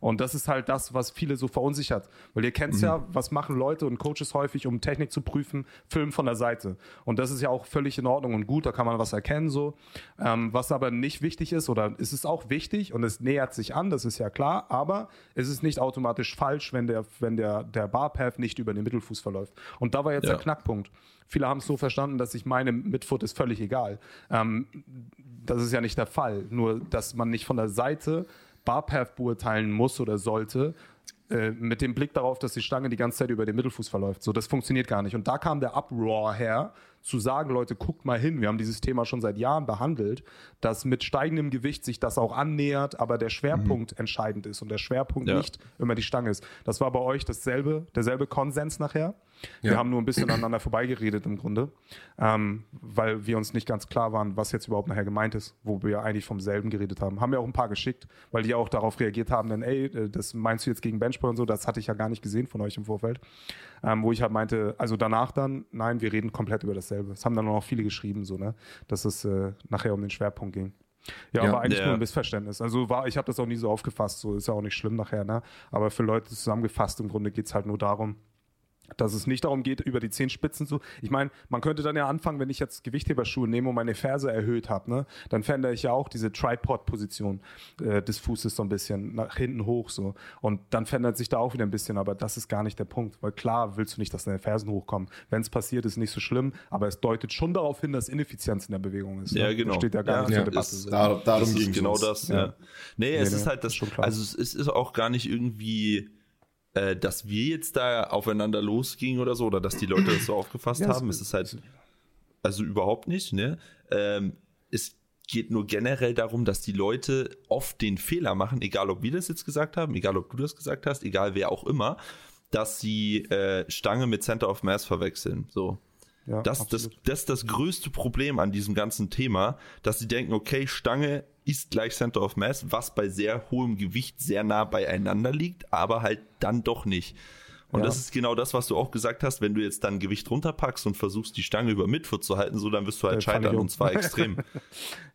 A: Und das ist halt das, was viele so verunsichert. Weil ihr kennt ja, was machen Leute und Coaches häufig, um Technik zu prüfen, filmen von der Seite. Und das ist ja auch völlig in Ordnung und gut, da kann man was erkennen so. Ähm, was aber nicht wichtig ist, oder es ist auch wichtig und es nähert sich an, das ist ja klar, aber es ist nicht automatisch falsch, wenn der, wenn der, der Barpath nicht über den Mittelfuß verläuft. Und da war jetzt
B: Ja.
A: der Knackpunkt. Viele haben es so verstanden, dass ich meine, Midfoot ist völlig egal. Ähm, das ist ja nicht der Fall. Nur, dass man nicht von der Seite Barpath beurteilen muss oder sollte, äh, mit dem Blick darauf, dass die Stange die ganze Zeit über den Mittelfuß verläuft. So, das funktioniert gar nicht. Und da kam der Uproar her, zu sagen, Leute, guckt mal hin, wir haben dieses Thema schon seit Jahren behandelt, dass mit steigendem Gewicht sich das auch annähert, aber der Schwerpunkt entscheidend ist und der Schwerpunkt
B: Ja.
A: nicht immer die Stange ist. Das war bei euch dasselbe, derselbe Konsens nachher. Wir
C: Ja.
A: haben nur ein bisschen aneinander vorbeigeredet im Grunde, ähm, weil wir uns nicht ganz klar waren, was jetzt überhaupt nachher gemeint ist, wo wir eigentlich vom selben geredet haben. Haben wir auch ein paar geschickt, weil die auch darauf reagiert haben, denn ey, äh, das meinst du jetzt gegen Benchboy und so, das hatte ich ja gar nicht gesehen von euch im Vorfeld. Ähm, wo ich halt meinte, also danach dann, nein, wir reden komplett über dasselbe. Es haben dann auch viele geschrieben, so, ne, dass es äh, nachher um den Schwerpunkt ging. Ja,
C: Ja,
A: aber eigentlich
B: der-
A: nur ein Missverständnis. Also war, ich habe das auch nie so aufgefasst, so ist ja auch nicht schlimm nachher, ne? Aber für Leute zusammengefasst, im Grunde geht's halt nur darum, dass es nicht darum geht, über die Zehenspitzen zu. Ich meine, man könnte dann ja anfangen, wenn ich jetzt Gewichtheberschuhe nehme und meine Ferse erhöht habe, ne, dann fände ich ja auch diese Tripod-Position äh, des Fußes so ein bisschen nach hinten hoch so. Und dann verändert sich da auch wieder ein bisschen, aber das ist gar nicht der Punkt. Weil klar willst du nicht, dass deine Fersen hochkommen. Wenn es passiert, ist nicht so schlimm, aber es deutet schon darauf hin, dass Ineffizienz in der Bewegung ist.
B: Ja,
A: ne?
B: genau.
A: Das steht ja gar
B: Ja,
A: nicht
C: ja,
A: zur Debatte.
B: ist-
D: darum
B: das
D: ging
B: genau das, ja.
A: Ja.
B: Nee, es
A: Nee,
B: ist
A: nee,
B: halt das,
A: ist schon klar.
B: also es ist auch gar nicht irgendwie, äh, dass wir jetzt da aufeinander losgingen oder so, oder dass die Leute das so aufgefasst
A: Ja, es-
B: haben. Es ist halt, also überhaupt nicht, ne? Ähm, es geht nur generell darum, dass die Leute oft den Fehler machen, egal ob wir das jetzt gesagt haben, egal ob du das gesagt hast, egal wer auch immer, dass sie äh, Stange mit Center of Mass verwechseln. So.
A: Ja,
B: Das, das, das ist das größte Problem an diesem ganzen Thema, dass sie denken, okay, Stange ist gleich Center of Mass, was bei sehr hohem Gewicht sehr nah beieinander liegt, aber halt dann doch nicht. Und
A: Ja.
B: das ist genau das, was du auch gesagt hast, wenn du jetzt dann Gewicht runterpackst und versuchst, die Stange über Midfoot zu halten, so, dann wirst du halt
A: Dann
B: scheitern und zwar [laughs] extrem.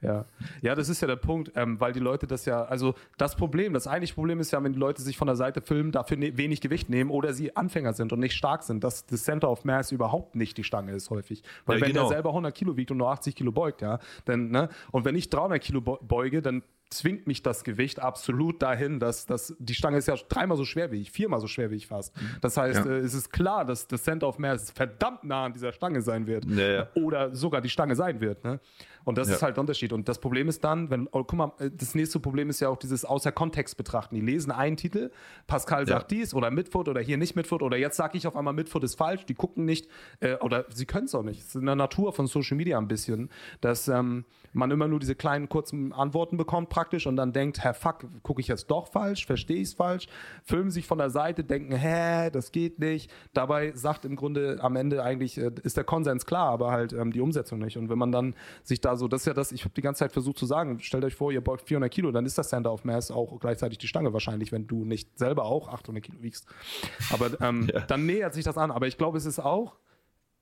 A: Ja. ja, das ist ja der Punkt, ähm, weil die Leute das ja, also das Problem, das eigentliche Problem ist ja, wenn die Leute sich von der Seite filmen, dafür ne wenig Gewicht nehmen oder sie Anfänger sind und nicht stark sind, dass das Center of Mass überhaupt nicht die Stange ist häufig. Weil
B: Ja,
A: wenn
B: genau.
A: der selber 100 Kilo wiegt und nur 80 Kilo beugt, ja, dann, ne, und wenn ich 300 Kilo beuge, dann zwingt mich das Gewicht absolut dahin, dass, dass die Stange ist ja dreimal so schwer wie ich, viermal so schwer wie ich fast. Das heißt,
C: Ja.
A: äh, es ist klar, dass das Center of Mass verdammt nah an dieser Stange sein wird.
B: Ja, ja.
A: Oder sogar die Stange sein wird. Ne? Und das
B: Ja.
A: ist halt der Unterschied. Und das Problem ist dann, wenn, oh, guck mal, das nächste Problem ist ja auch dieses außer Kontext betrachten. Die lesen einen Titel, Pascal
B: Ja.
A: sagt dies oder Midfoot oder hier nicht Midfoot oder jetzt sage ich auf einmal Midfoot ist falsch, die gucken nicht äh, oder sie können es auch nicht. Es ist in der Natur von Social Media ein bisschen, dass ähm, man immer nur diese kleinen kurzen Antworten bekommt praktisch und dann denkt, Herr Fuck, gucke ich jetzt doch falsch, verstehe ich es falsch, filmen sich von der Seite, denken, hä, das geht nicht. Dabei sagt im Grunde am Ende eigentlich, äh, ist der Konsens klar, aber halt ähm, die Umsetzung nicht. Und wenn man dann sich da so, das ist ja das, ich habe die ganze Zeit versucht zu sagen, stellt euch vor, ihr beugt 400 Kilo, dann ist das Center of Mass auch gleichzeitig die Stange wahrscheinlich, wenn du nicht selber auch 800 Kilo wiegst. Aber ähm, [laughs]
B: Ja.
A: dann nähert sich das an. Aber ich glaube, es ist auch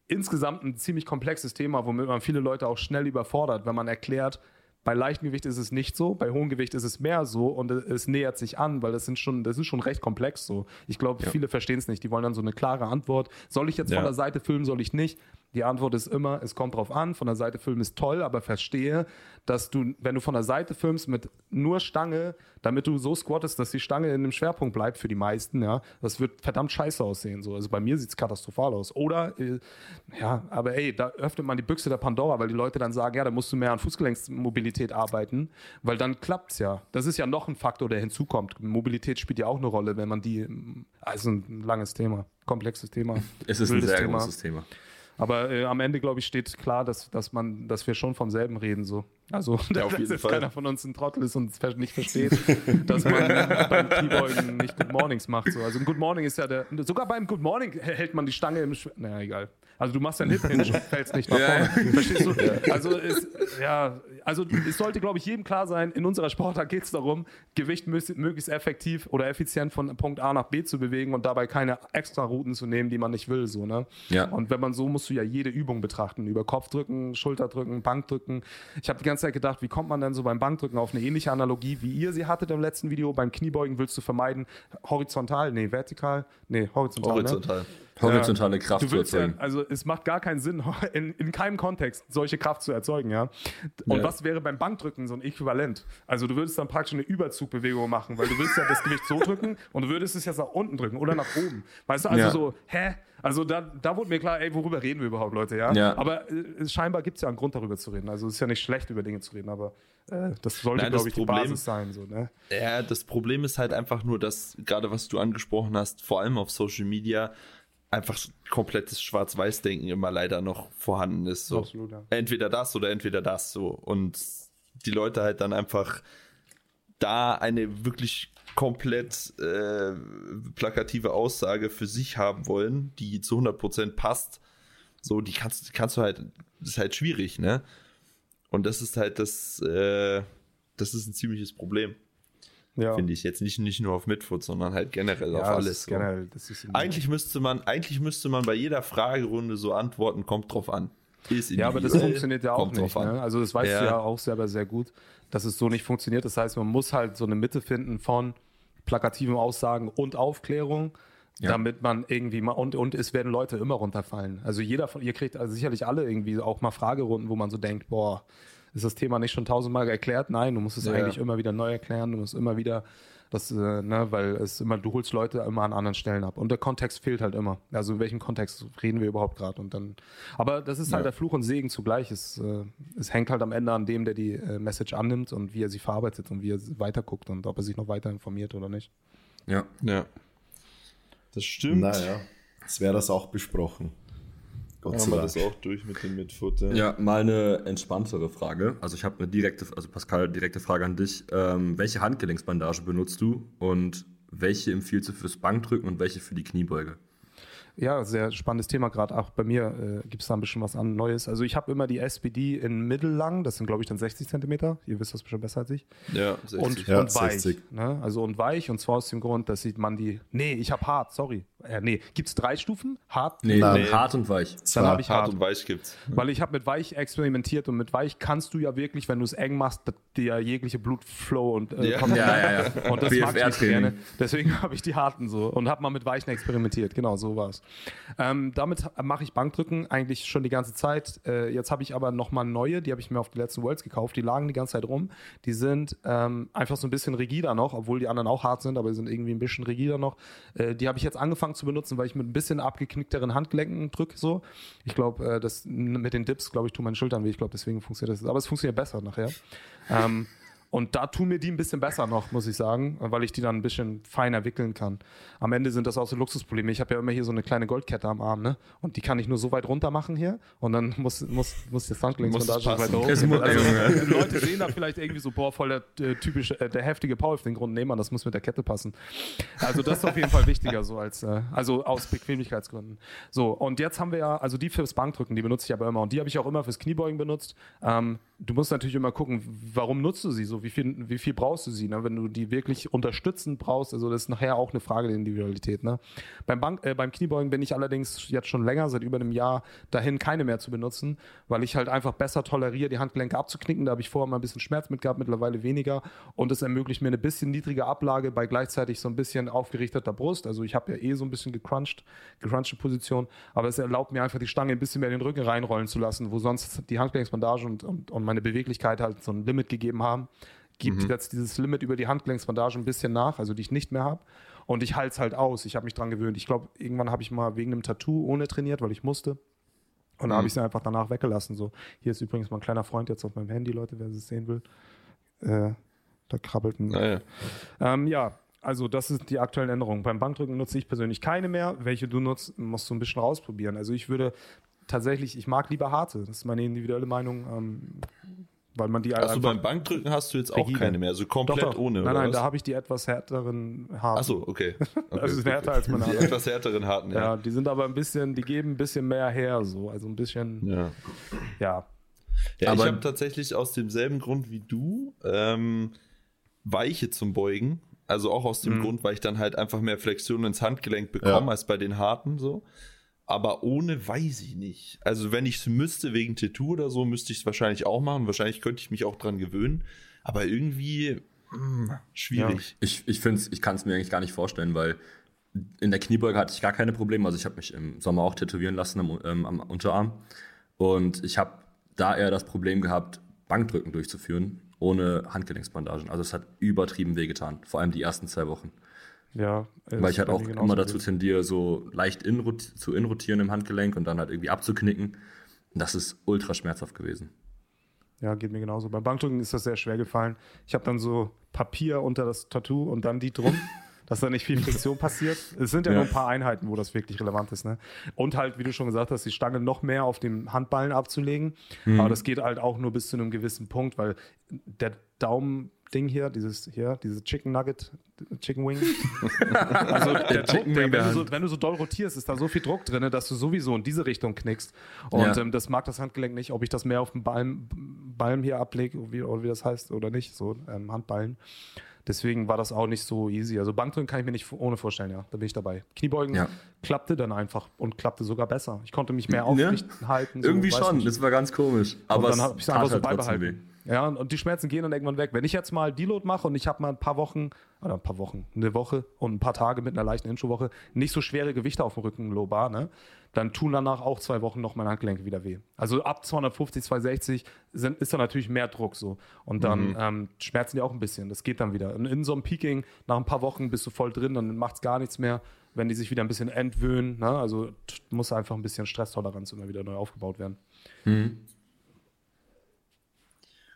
A: insgesamt ein ziemlich komplexes Thema, womit man viele Leute auch schnell überfordert, wenn man erklärt, bei leichtem Gewicht ist es nicht so, bei hohem Gewicht ist es mehr so und es- nähert sich an, weil das sind schon, das ist schon recht komplex so. Ich glaube, viele verstehen es nicht. Die wollen dann so eine klare Antwort. Soll ich jetzt
B: Ja.
A: von der Seite filmen, soll ich nicht? Die Antwort ist immer, es kommt drauf an. Von der Seite filmen ist toll, aber verstehe, dass du, wenn du von der Seite filmst mit nur Stange, damit du so squattest, dass die Stange in dem Schwerpunkt bleibt für die meisten, ja, das wird verdammt scheiße aussehen. So. Also bei mir sieht es katastrophal aus. Oder, äh, ja, aber ey, da öffnet man die Büchse der Pandora, weil die Leute dann sagen, ja, da musst du mehr an Fußgelenksmobilität arbeiten, weil dann klappt's ja. Das ist ja noch ein Faktor, der hinzukommt. Mobilität spielt ja auch eine Rolle, wenn man die, also ein langes Thema, komplexes Thema.
C: Es ist ein sehr
A: Thema.
C: großes Thema.
A: Aber äh, am Ende, glaube ich, steht klar, dass, dass, man, dass wir schon vom selben reden. So. Also, [laughs]
B: auf
A: dass
B: jeden
A: jetzt
B: Fall.
A: keiner von uns ein Trottel ist und es nicht versteht, dass man [laughs] beim Kniebeugen nicht Good Mornings macht. So. Also ein Good Morning ist ja der, sogar beim Good Morning hält man die Stange im, Sch naja, egal. Also du machst ja einen Hip Hinge [laughs] und fällst nicht nach vorne. Verstehst du? Also, es, ja, also es sollte, glaube ich, jedem klar sein, in unserer Sportart geht es darum, Gewicht möglichst effektiv oder effizient von Punkt A nach B zu bewegen und dabei keine extra Routen zu nehmen, die man nicht will. So, ne?
C: Ja.
A: Und wenn man so, musst du ja jede Übung betrachten. Über Kopfdrücken, Schulterdrücken, Bankdrücken. Ich habe die ganze Zeit gedacht, wie kommt man denn so beim Bankdrücken auf eine ähnliche Analogie, wie ihr sie hattet im letzten Video? Beim Kniebeugen willst du vermeiden, horizontal, nee, vertikal, nee, horizontal. Ne?
B: Horizontal.
C: Horizontale Kraft
A: Du
C: zu
A: willst ja,
C: erzeugen.
A: also es macht gar keinen Sinn, [laughs] in, in keinem Kontext solche Kraft zu erzeugen, ja. Und
C: Ja.
A: was wäre beim Bankdrücken so ein Äquivalent? Also du würdest dann praktisch eine Überzugbewegung machen, weil du willst ja das Gewicht so [laughs] drücken und du würdest es jetzt nach unten drücken oder nach oben. Weißt du, also
C: Ja.
A: so, hä? Also da, da wurde mir klar, ey, worüber reden wir überhaupt, Leute, ja?
C: Ja.
A: Aber äh, scheinbar gibt es ja einen Grund, darüber zu reden. Also es ist ja nicht schlecht, über Dinge zu reden, aber äh, das sollte, glaube ich, die
B: Problem-
A: Basis sein. So, ne?
B: Ja, das Problem ist halt einfach nur, dass gerade was du angesprochen hast, vor allem auf Social Media, einfach komplettes Schwarz-Weiß-Denken immer leider noch vorhanden ist. So.
A: Absolut, ja.
B: Entweder das oder entweder das so. Und die Leute halt dann einfach da eine wirklich komplett äh, plakative Aussage für sich haben wollen, die zu 100% passt. So, die kannst, kannst du halt, das ist halt schwierig, ne? Und das ist halt das, äh, das ist ein ziemliches Problem
A: Ja,
B: finde ich. Jetzt nicht, nicht nur auf Midfoot, sondern halt generell
A: ja
B: auf
A: das
B: alles.
A: ist
B: so.
A: generell,
B: Eigentlich müsste man, eigentlich müsste man bei jeder Fragerunde so antworten, kommt drauf an. Ist
A: Ja, aber das funktioniert ja auch nicht. Ne? Also das weißt
B: Ja.
A: du ja auch selber sehr gut, dass es so nicht funktioniert. Das heißt, man muss halt so eine Mitte finden von plakativen Aussagen und Aufklärung,
C: Ja.
A: damit man irgendwie mal und und es werden Leute immer runterfallen. Also jeder von ihr kriegt also sicherlich alle irgendwie auch mal Fragerunden, wo man so denkt, boah, ist das Thema nicht schon tausendmal erklärt? Nein, du musst es
B: Ja.
A: eigentlich immer wieder neu erklären. Du musst immer wieder das, äh, ne, weil es immer, du holst Leute immer an anderen Stellen ab. Und der Kontext fehlt halt immer. Also in welchem Kontext reden wir überhaupt gerade? Und dann, aber das ist halt
C: Ja.
A: der Fluch und Segen zugleich. Es, äh, es hängt halt am Ende an dem, der die äh, Message annimmt und wie er sie verarbeitet und wie er sie weiterguckt und ob er sich noch weiter informiert oder nicht.
C: Ja.
B: Ja. Das stimmt.
D: Naja, jetzt wäre das auch besprochen. Gott
B: Haben
D: sei
B: wir
D: Dank.
B: das auch durch mit dem Midfoot. Ja.
C: Ja, mal eine entspanntere Frage. Also ich habe eine direkte, also Pascal, direkte Frage an dich. Ähm, welche Handgelenksbandage benutzt du und welche empfiehlst du fürs Bankdrücken und welche für die Kniebeuge?
A: Ja, sehr spannendes Thema gerade. Auch bei mir äh, gibt es da ein bisschen was an Neues. Also ich habe immer die SPD in mittellang, das sind glaube ich dann 60 Zentimeter. Ihr wisst das bestimmt besser als ich.
B: ja 60.
A: Und,
D: Ja,
A: und weich.
D: 60.
A: Ne? Also und weich und zwar aus dem Grund, dass sieht man die. Nee, ich habe hart, sorry. Äh, nee, gibt es drei Stufen? Hart?
C: Nee, nee. hart und weich.
A: Dann habe ich
B: Hart
A: hart.
B: und weich gibt's.
A: Weil ich habe mit weich experimentiert und mit weich kannst du ja wirklich, wenn du es eng machst, dir jegliche Blutflow und äh,
B: Ja.
A: kommt
C: Ja, ja, ja.
A: und das mag ich nicht gerne. Deswegen habe ich die harten so und habe mal mit weichen experimentiert. Genau, so war's. Ähm, damit mache ich Bankdrücken eigentlich schon die ganze Zeit. Äh, jetzt habe ich aber nochmal neue, die habe ich mir auf die letzten Worlds gekauft. Die lagen die ganze Zeit rum. Die sind ähm, einfach so ein bisschen rigider noch, obwohl die anderen auch hart sind, aber die sind irgendwie ein bisschen rigider noch. Äh, die habe ich jetzt angefangen zu benutzen, weil ich mit ein bisschen abgeknickteren Handgelenken drücke. So. Ich glaube, äh, das mit den Dips, glaube ich, tun meine Schultern weh. Ich glaube, deswegen funktioniert das. Aber es funktioniert besser nachher. Ähm, und da tun mir die ein bisschen besser noch, muss ich sagen, weil ich die dann ein bisschen feiner wickeln kann. Am Ende sind das auch so Luxusprobleme. Ich habe ja immer hier so eine kleine Goldkette am Arm, ne? Und die kann ich nur so weit runter machen hier. Und dann muss, muss, muss das Handgelenksbandage weiter hoch. Also, [laughs] Leute sehen da vielleicht irgendwie so, boah, voll der äh, typische, äh, der heftige Powerlifting-Grund. Nee, man, das muss mit der Kette passen. Also das ist auf jeden Fall wichtiger, so als, äh, also aus Bequemlichkeitsgründen. So, und jetzt haben wir ja, also die fürs Bankdrücken, die benutze ich aber immer. Und die habe ich auch immer fürs Kniebeugen benutzt. Ähm, du musst natürlich immer gucken, warum nutzt du sie so? Wie viel, wie viel brauchst du sie? Ne? Wenn du die wirklich unterstützend brauchst, also das ist nachher auch eine Frage der Individualität. Ne? Beim, Bank, äh, beim Kniebeugen bin ich allerdings jetzt schon länger, seit über einem Jahr, dahin keine mehr zu benutzen, weil ich halt einfach besser toleriere, die Handgelenke abzuknicken. Da habe ich vorher mal ein bisschen Schmerz mit gehabt, mittlerweile weniger. Und es ermöglicht mir eine bisschen niedrige Ablage bei gleichzeitig so ein bisschen aufgerichteter Brust. Also ich habe ja eh so ein bisschen gecrunched, gecrunchte Position, aber es erlaubt mir einfach die Stange ein bisschen mehr in den Rücken reinrollen zu lassen, wo sonst die Handgelenksbandage und, und, und meine Beweglichkeit halt so ein Limit gegeben haben, gibt mhm. jetzt dieses Limit über die Handgelenksbandage ein bisschen nach, also die ich nicht mehr habe. Und ich halte es halt aus. Ich habe mich dran gewöhnt. Ich glaube, irgendwann habe ich mal wegen einem Tattoo ohne trainiert, weil ich musste. Und dann mhm. habe ich es einfach danach weggelassen. So, hier ist übrigens mein kleiner Freund jetzt auf meinem Handy, Leute, wer es sehen will. Äh, da krabbelt ein.
B: Naja.
A: Ähm, ja, also das sind die aktuellen Änderungen. Beim Bankdrücken nutze ich persönlich keine mehr. Welche du nutzt, musst du ein bisschen rausprobieren. Also ich würde tatsächlich, ich mag lieber harte. Das ist meine individuelle Meinung. Ähm, weil man die
B: Also beim Bankdrücken hast du jetzt auch keine mehr, also komplett doch, doch. ohne.
A: Nein, nein, da habe ich die etwas härteren
B: harten. Achso, okay. [laughs] okay.
A: Also okay. härter als meine
B: Die etwas härteren harten, ja.
A: Ja, die sind aber ein bisschen, die geben ein bisschen mehr her, so. Also ein bisschen,
B: ja.
A: Ja,
B: ja aber ich habe tatsächlich aus demselben Grund wie du ähm, Weiche zum Beugen. Also auch aus dem mhm. Grund, weil ich dann halt einfach mehr Flexion ins Handgelenk bekomme ja. als bei den harten so aber ohne weiß ich nicht. Also wenn ich es müsste wegen Tattoo oder so, müsste ich es wahrscheinlich auch machen. Wahrscheinlich könnte ich mich auch dran gewöhnen. Aber irgendwie mh, hm, schwierig.
C: Ja. Ich, ich finde ich kann es mir eigentlich gar nicht vorstellen, weil in der Kniebeuge hatte ich gar keine Probleme. Also ich habe mich im Sommer auch tätowieren lassen am, ähm, am Unterarm. Und ich habe da eher das Problem gehabt, Bankdrücken durchzuführen, ohne Handgelenksbandagen. Also es hat übertrieben wehgetan, vor allem die ersten zwei Wochen.
A: Ja.
C: Weil ich halt auch immer dazu tendiere, so leicht in, zu inrotieren im Handgelenk und dann halt irgendwie abzuknicken. Das ist ultra schmerzhaft gewesen.
A: Ja, geht mir genauso. Beim Bankdrücken ist das sehr schwer gefallen. Ich habe dann so Papier unter das Tattoo und dann die drum, [laughs] dass da nicht viel Friktion passiert. Es sind ja, ja, nur ein paar Einheiten, wo das wirklich relevant ist. Ne? Und halt, wie du schon gesagt hast, die Stange noch mehr auf dem Handballen abzulegen. Mhm. Aber das geht halt auch nur bis zu einem gewissen Punkt, weil der Daumen Ding hier, dieses hier, dieses Chicken Nugget, Chicken Wing. [laughs] also der Druck, der, wenn, du so, wenn, du so, doll rotierst, ist da so viel Druck drin, dass du sowieso in diese Richtung knickst. Und ja. ähm, das mag das Handgelenk nicht, ob ich das mehr auf dem Ballen, Ballen hier ablege, wie, oder wie das heißt, oder nicht, so ähm, Handballen. Deswegen war das auch nicht so easy. Also Bankdrücken kann ich mir nicht ohne vorstellen, ja. Da bin ich dabei. Kniebeugen ja. klappte dann einfach und klappte sogar besser. Ich konnte mich mehr aufrichten ja. halten.
C: So, Irgendwie schon, nicht. das war ganz komisch.
A: Aber und dann habe ich es einfach so halt beibehalten. Ja, und, die Schmerzen gehen dann irgendwann weg. Wenn ich jetzt mal Deload mache und ich habe mal ein paar Wochen, oder ein paar Wochen, eine Woche und ein paar Tage mit einer leichten Intro-Woche nicht so schwere Gewichte auf dem Rücken, Low Bar, ne? Dann tun danach auch zwei Wochen noch meine Handgelenke wieder weh. Also ab 250, 260 sind, ist da natürlich mehr Druck so. Und dann mhm. ähm, schmerzen die auch ein bisschen. Das geht dann wieder. Und in so einem Peaking, nach ein paar Wochen bist du voll drin, dann macht es gar nichts mehr, wenn die sich wieder ein bisschen entwöhnen. Ne? Also muss einfach ein bisschen Stresstoleranz immer wieder neu aufgebaut werden. Mhm.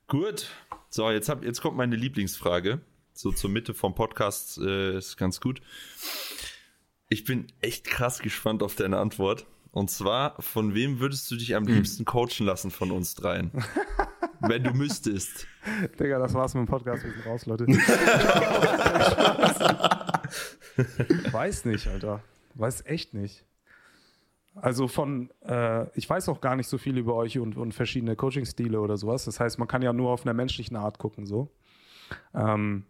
B: Gut. So, jetzt, hab, jetzt kommt meine Lieblingsfrage. So zur Mitte vom Podcast äh, ist ganz gut. Ich bin echt krass gespannt auf deine Antwort. Und zwar, von wem würdest du dich am hm. liebsten coachen lassen von uns dreien? [laughs] Wenn du müsstest.
A: Digga, das war's mit dem Podcast. Wir sind raus, Leute. [laughs] Weiß nicht, Alter. Weiß echt nicht. Also von, äh, ich weiß auch gar nicht so viel über euch und, und verschiedene Coaching-Stile oder sowas. Das heißt, man kann ja nur auf einer menschlichen Art gucken, so. Ähm,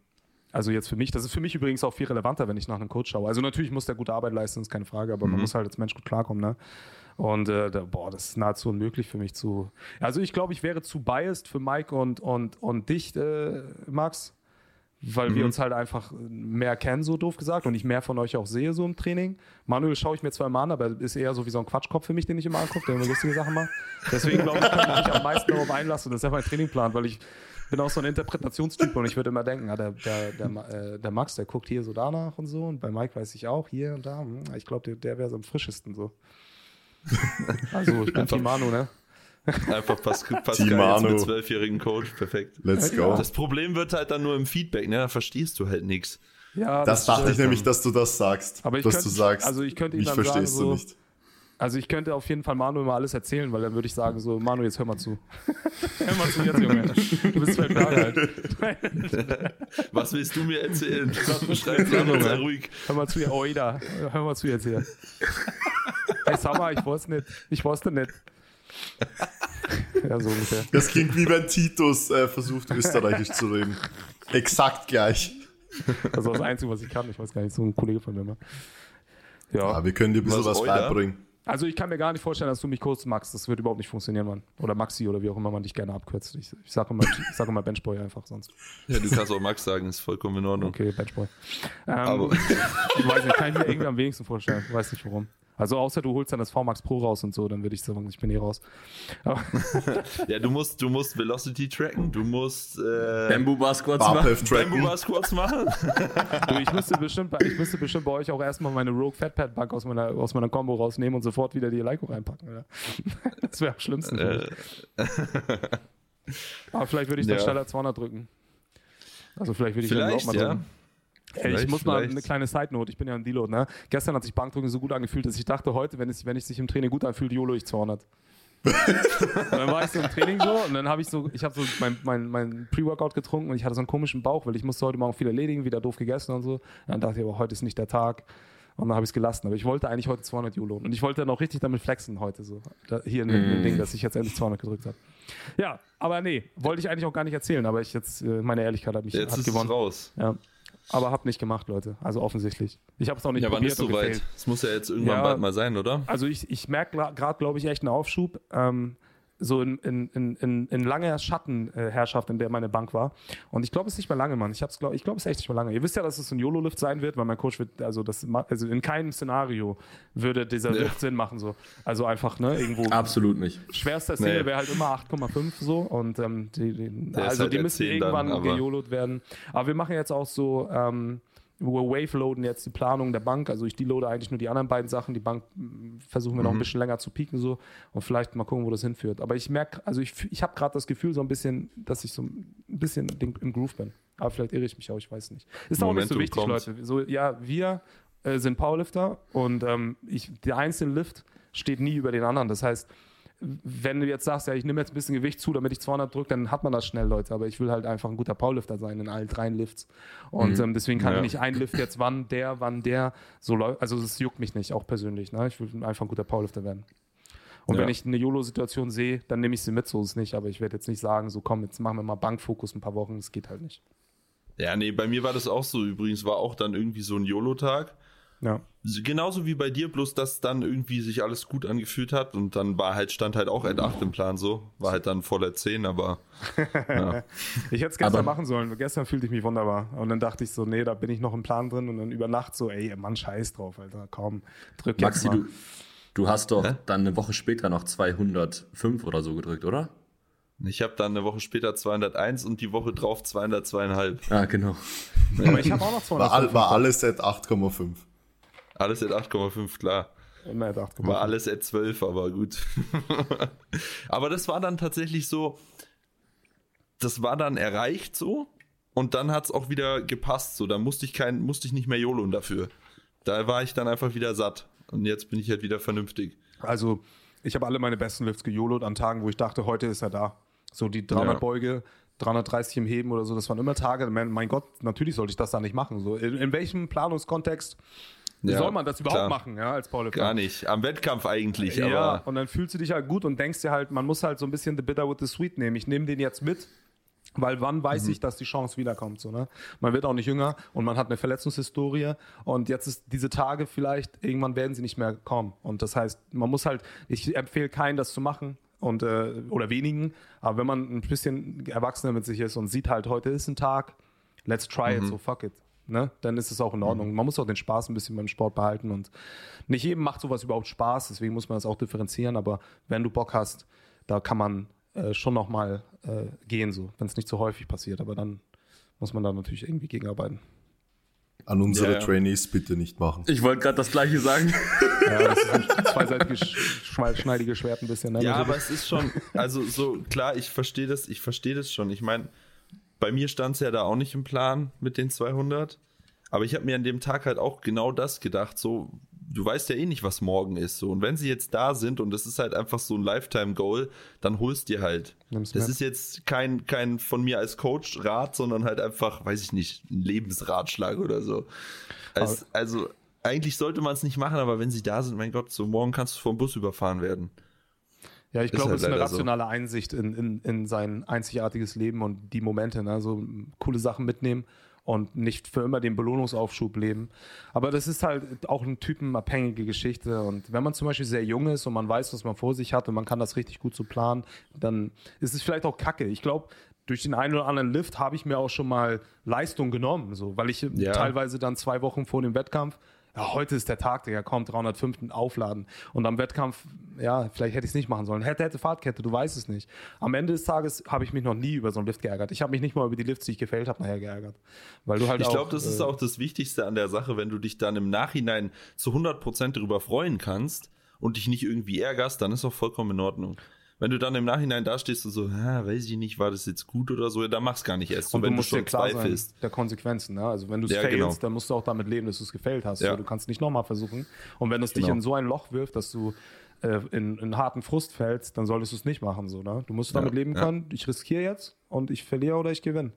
A: also jetzt für mich, das ist für mich übrigens auch viel relevanter, wenn ich nach einem Coach schaue. Also natürlich muss der gute Arbeit leisten, ist keine Frage, aber mhm. man muss halt als Mensch gut klarkommen, ne? Und äh, da, boah, das ist nahezu unmöglich für mich zu. Also ich glaube, ich wäre zu biased für Mike und, und, und dich, äh, Max weil wir uns halt einfach mehr kennen, so doof gesagt, und ich mehr von euch auch sehe so im Training. Manuel schaue ich mir zwar immer an, aber ist eher so wie so ein Quatschkopf für mich, den ich immer angucke, der immer lustige Sachen macht. Deswegen glaube ich, kann ich mich am meisten darauf einlassen, dass er mein Training plant, weil ich bin auch so ein Interpretationstyp und ich würde immer denken, ah, der, der, der, äh, der Max, der guckt hier so danach und so und bei Mike weiß ich auch hier und da. Hm, Ich glaube, der, der wäre so am frischesten so. [laughs] Also, ich bin Team Manu, ne?
B: Einfach Pas [laughs] Pascal
D: Team
B: jetzt
D: Manu.
B: mit zwölfjährigen Coach, perfekt.
D: Let's go.
B: Das Problem wird halt dann nur im Feedback, ne? Da verstehst du halt nichts.
A: Ja,
D: Das dachte
A: stimmt.
D: ich nämlich, dass du das sagst.
A: Aber ich
D: dass
A: könnte-
D: du sagst,
A: also ich könnte ihm
D: mich
A: dann sagen,
D: verstehst
A: so-
D: du nicht.
A: Also ich könnte auf jeden Fall Manu immer alles erzählen, weil dann würde ich sagen so, Manu, jetzt hör mal zu. [laughs] hör mal zu jetzt, Junge. Du bist zwölf Jahre alt. [laughs]
B: Was willst du mir erzählen? Schreib an und sei ruhig.
A: Hör mal zu, ja, Oida. Hör mal zu jetzt hier. [laughs] Hey, Summer, ich wusste nicht. Ich wusste nicht. Ja, so ungefähr.
D: Das klingt wie wenn Titus äh, versucht, österreichisch zu reden. Exakt gleich.
A: Das ist das Einzige, was ich kann. Ich weiß gar nicht, so ein Kollege von mir. Mal. Ja,
D: Aber wir können dir ein bisschen
B: Was,
D: was, beibringen.
A: Also ich kann mir gar nicht vorstellen, dass du mich coachst, Max. Das wird überhaupt nicht funktionieren, Mann. Oder Maxi oder wie auch immer man dich gerne abkürzt. Ich, ich sage immer, ich sag immer Benchboy einfach sonst.
B: Ja, du kannst auch Max sagen, ist vollkommen in Ordnung.
A: Okay, Benchboy. Ähm,
B: Aber
A: Ich weiß nicht, kann ich mir irgendwie am wenigsten vorstellen. Ich weiß nicht warum. Also außer du holst dann das VMAX Pro raus und so, dann würde ich sagen, ich bin eh raus. [laughs]
B: Ja, du musst, du musst Velocity tracken, du musst äh,
C: Bamboo Bar Squats machen.
B: Bamboo. Bar Squats machen. [laughs]
A: du, ich, müsste bestimmt, bei- ich müsste bestimmt bei euch auch erstmal meine Rogue Fat Pad Bank aus meiner, aus meiner Combo rausnehmen und sofort wieder die Leico reinpacken. Oder? [laughs] Das wäre am schlimmsten. mich. Aber vielleicht würde ich dann
B: ja.
A: schneller 200 drücken. Also vielleicht würde ich dann
B: Vielleicht,
A: überhaupt mal
B: ja.
A: Ey, ich muss mal
B: vielleicht.
A: eine kleine Side-Note. Ich bin ja ein Deload, ne? Gestern hat sich Bankdrücken so gut angefühlt, dass ich dachte, heute, wenn es, wenn es sich im Training gut anfühlt, YOLO ich 200. und dann war ich so im Training so und dann habe ich so, ich habe so mein, mein, mein Pre-Workout getrunken und ich hatte so einen komischen Bauch, weil ich musste heute Morgen viel erledigen, wieder doof gegessen und so. Und dann dachte ich, aber heute ist nicht der Tag. Und dann habe ich es gelassen. Aber ich wollte eigentlich heute 200 YOLO. Und ich wollte dann auch richtig damit flexen heute so. Da, hier in dem
B: Mm.
A: dem Ding, dass ich jetzt endlich 200 gedrückt habe. Ja, aber nee, wollte ich eigentlich auch gar nicht erzählen. Aber ich jetzt, äh, meine Ehrlichkeit hat mich
B: Jetzt
A: hat
B: ist es
A: gewonnen.
B: raus.
A: Ja. Aber hab nicht gemacht, Leute. Also offensichtlich. Ich habe es auch nicht
B: Ja, wann
A: probiert
B: ist
A: und
B: soweit?
A: gefailt.
B: Es muss ja jetzt irgendwann
A: Ja.
B: bald mal sein, oder?
A: Also ich, ich merke gerade, glaube ich, echt einen Aufschub. Ähm, so in, in, in, in, langer Schattenherrschaft, in der meine Bank war. Und ich glaube, es ist nicht mehr lange, Mann. Ich, glaub, ich glaube, es ist echt nicht mehr lange. Ihr wisst ja, dass es ein YOLO-Lift sein wird, weil mein Coach wird, also das also in keinem Szenario würde dieser
B: Ja.
A: Lift Sinn machen. So. Also einfach, ne, irgendwo.
C: Absolut nicht.
A: Schwerster Single
B: Nee.
A: wäre halt immer 8,5 so und ähm, die, die, also
B: halt
A: die müssen
B: 10 dann,
A: irgendwann gejolot werden. Aber wir machen jetzt auch so, ähm, wir wave-loaden jetzt die Planung der Bank. Also ich deloade eigentlich nur die anderen beiden Sachen. Die Bank mh, versuchen wir noch ein bisschen länger zu pieken so und vielleicht mal gucken, wo das hinführt. Aber ich merke, also ich, ich habe gerade das Gefühl so ein bisschen, dass ich so ein bisschen im Groove bin. Aber vielleicht irre ich mich auch, ich weiß nicht. Ist auch nicht so wichtig,
B: kommt.
A: Leute. So, ja, wir äh, sind Powerlifter und ähm, ich, der einzelne Lift steht nie über den anderen. Das heißt, wenn du jetzt sagst, ja, ich nehme jetzt ein bisschen Gewicht zu, damit ich 200 drücke, dann hat man das schnell, Leute. Aber ich will halt einfach ein guter Powerlifter sein in allen drei Lifts. Und ähm, deswegen kann
B: Ja.
A: ich nicht ein Lift jetzt wann der, wann der so läuft. Also es juckt mich nicht, auch persönlich. Ne? Ich will einfach ein guter Powerlifter werden. Und
B: Ja.
A: wenn ich eine YOLO-Situation sehe, dann nehme ich sie mit, so ist es nicht. Aber ich werde jetzt nicht sagen, so komm, jetzt machen wir mal Bankfokus ein paar Wochen. Das geht halt nicht.
B: Ja, nee, bei mir war das auch so. Übrigens war auch dann irgendwie so ein YOLO-Tag.
A: Ja.
B: Genauso wie bei dir, bloß dass dann irgendwie sich alles gut angefühlt hat und dann war halt, stand halt auch Ad 8 im Plan so. War halt dann voller 10, aber [laughs] ja.
A: Ich hätte es gestern
C: Aber-
A: machen sollen. Gestern fühlte ich mich wunderbar. Und dann dachte ich so, nee, da bin ich noch im Plan drin. Und dann über Nacht so, ey, Mann, scheiß drauf, Alter. Komm, drück jetzt
C: Maxi,
A: mal.
C: du, du hast doch
B: Hä?
C: dann eine Woche später noch 205 oder so gedrückt, oder?
B: ich habe dann eine Woche später 201 und die Woche drauf 202,5.
C: Ah, genau.
A: Aber ich habe auch noch 200.
D: War, all, war alles at 8,5.
B: Alles at 8,5, klar.
A: Immer at 8,5.
B: War alles at 12, aber gut. [laughs] aber das war dann tatsächlich so, das war dann erreicht so und dann hat es auch wieder gepasst so. Da musste ich kein, musste ich nicht mehr YOLOen dafür. Da war ich dann einfach wieder satt. Und jetzt bin ich halt wieder vernünftig.
A: Also, ich habe alle meine besten Lifts gejolot an Tagen, wo ich dachte, heute ist er da. So die 300
B: Ja.
A: Beuge, 330 im Heben oder so, das waren immer Tage. Mein, mein Gott, natürlich sollte ich das da nicht machen. So, in, in welchem Planungskontext
B: Ja,
A: soll man das überhaupt
B: klar.
A: machen, ja, als Powerlifter?
B: Gar nicht. Am Wettkampf eigentlich,
A: Ja,
B: aber
A: und dann fühlst du dich halt gut und denkst dir halt, man muss halt so ein bisschen the bitter with the sweet nehmen. Ich nehme den jetzt mit, weil wann weiß
B: Mhm.
A: ich, dass die Chance wiederkommt? So, ne? Man wird auch nicht jünger und man hat eine Verletzungshistorie und jetzt ist diese Tage vielleicht, irgendwann werden sie nicht mehr kommen. Und das heißt, man muss halt, ich empfehle keinen, das zu machen. Und, äh, oder wenigen, aber wenn man ein bisschen erwachsener mit sich ist und sieht halt, heute ist ein Tag, let's try it, so fuck it. Ne? Dann ist es auch in Ordnung. Man muss auch den Spaß ein bisschen beim Sport behalten und nicht jedem macht sowas überhaupt Spaß, deswegen muss man das auch differenzieren, aber wenn du Bock hast, da kann man äh, schon nochmal äh, gehen, so, wenn es nicht so häufig passiert, aber dann muss man da natürlich irgendwie gegenarbeiten.
D: An unsere
B: Ja, ja.
D: Trainees bitte nicht machen.
C: Ich wollte gerade das gleiche sagen. [laughs]
A: Ja, das ist ein zweiseitiges, sch- schneidiges Schwert ein bisschen. Ne?
B: Ja,
A: Natürlich.
B: aber es ist schon, also so klar, ich verstehe das, ich verstehe das schon. Ich meine, bei mir stand es ja da auch nicht im Plan mit den 200, aber ich habe mir an dem Tag halt auch genau das gedacht, so du weißt ja eh nicht, was morgen ist, so und wenn sie jetzt da sind und das ist halt einfach so ein Lifetime Goal, dann holst dir halt.
A: Nimm's
B: das
A: mit.
B: ist jetzt kein kein von mir als Coach Rat, sondern halt einfach, weiß ich nicht, ein Lebensratschlag oder so. Als, also eigentlich sollte man es nicht machen, aber wenn sie da sind, mein Gott, so morgen kannst du vom Bus überfahren werden.
A: Ja, ich glaube,
B: halt
A: es ist eine
B: leider so.
A: rationale Einsicht in, in, in sein einzigartiges Leben und die Momente, ne? so m, coole Sachen mitnehmen und nicht für immer den Belohnungsaufschub leben. Aber das ist halt auch eine typenabhängige Geschichte. Und wenn man zum Beispiel sehr jung ist und man weiß, was man vor sich hat und man kann das richtig gut so planen, dann ist es vielleicht auch kacke. Ich glaube, durch den einen oder anderen Lift habe ich mir auch schon mal Leistung genommen, so, weil ich
B: Ja.
A: teilweise dann zwei Wochen vor dem Wettkampf ja, heute ist der Tag, der kommt 305. aufladen. Und am Wettkampf, ja, vielleicht hätte ich es nicht machen sollen. Hätte, hätte Fahrtkette, du weißt es nicht. Am Ende des Tages habe ich mich noch nie über so einen Lift geärgert. Ich habe mich nicht mal über die Lifts, die ich gefällt habe, nachher geärgert. Weil du halt
B: Ich glaube, das ist
A: äh,
B: auch das Wichtigste an der Sache, wenn du dich dann im Nachhinein zu 100% darüber freuen kannst und dich nicht irgendwie ärgerst, dann ist auch vollkommen in Ordnung. Wenn du dann im Nachhinein dastehst und so, ah, weiß ich nicht, war das jetzt gut oder so, dann mach's gar nicht erst. So,
A: Und
B: wenn
A: du
B: du
A: musst dir
B: schon
A: klar
B: zweifelst.
A: sein der Konsequenzen. Ne? Also wenn du es
B: Ja,
A: failst,
B: genau.
A: dann musst du auch damit leben, dass du es gefailt hast.
B: Ja.
A: So, du kannst nicht nochmal versuchen. Und wenn es dich
B: Genau.
A: in so ein Loch wirft, dass du äh, in, in harten Frust fällst, dann solltest du es nicht machen. So, ne? Du musst damit leben
B: ja.
A: können, ich riskiere jetzt und ich verliere oder ich gewinne.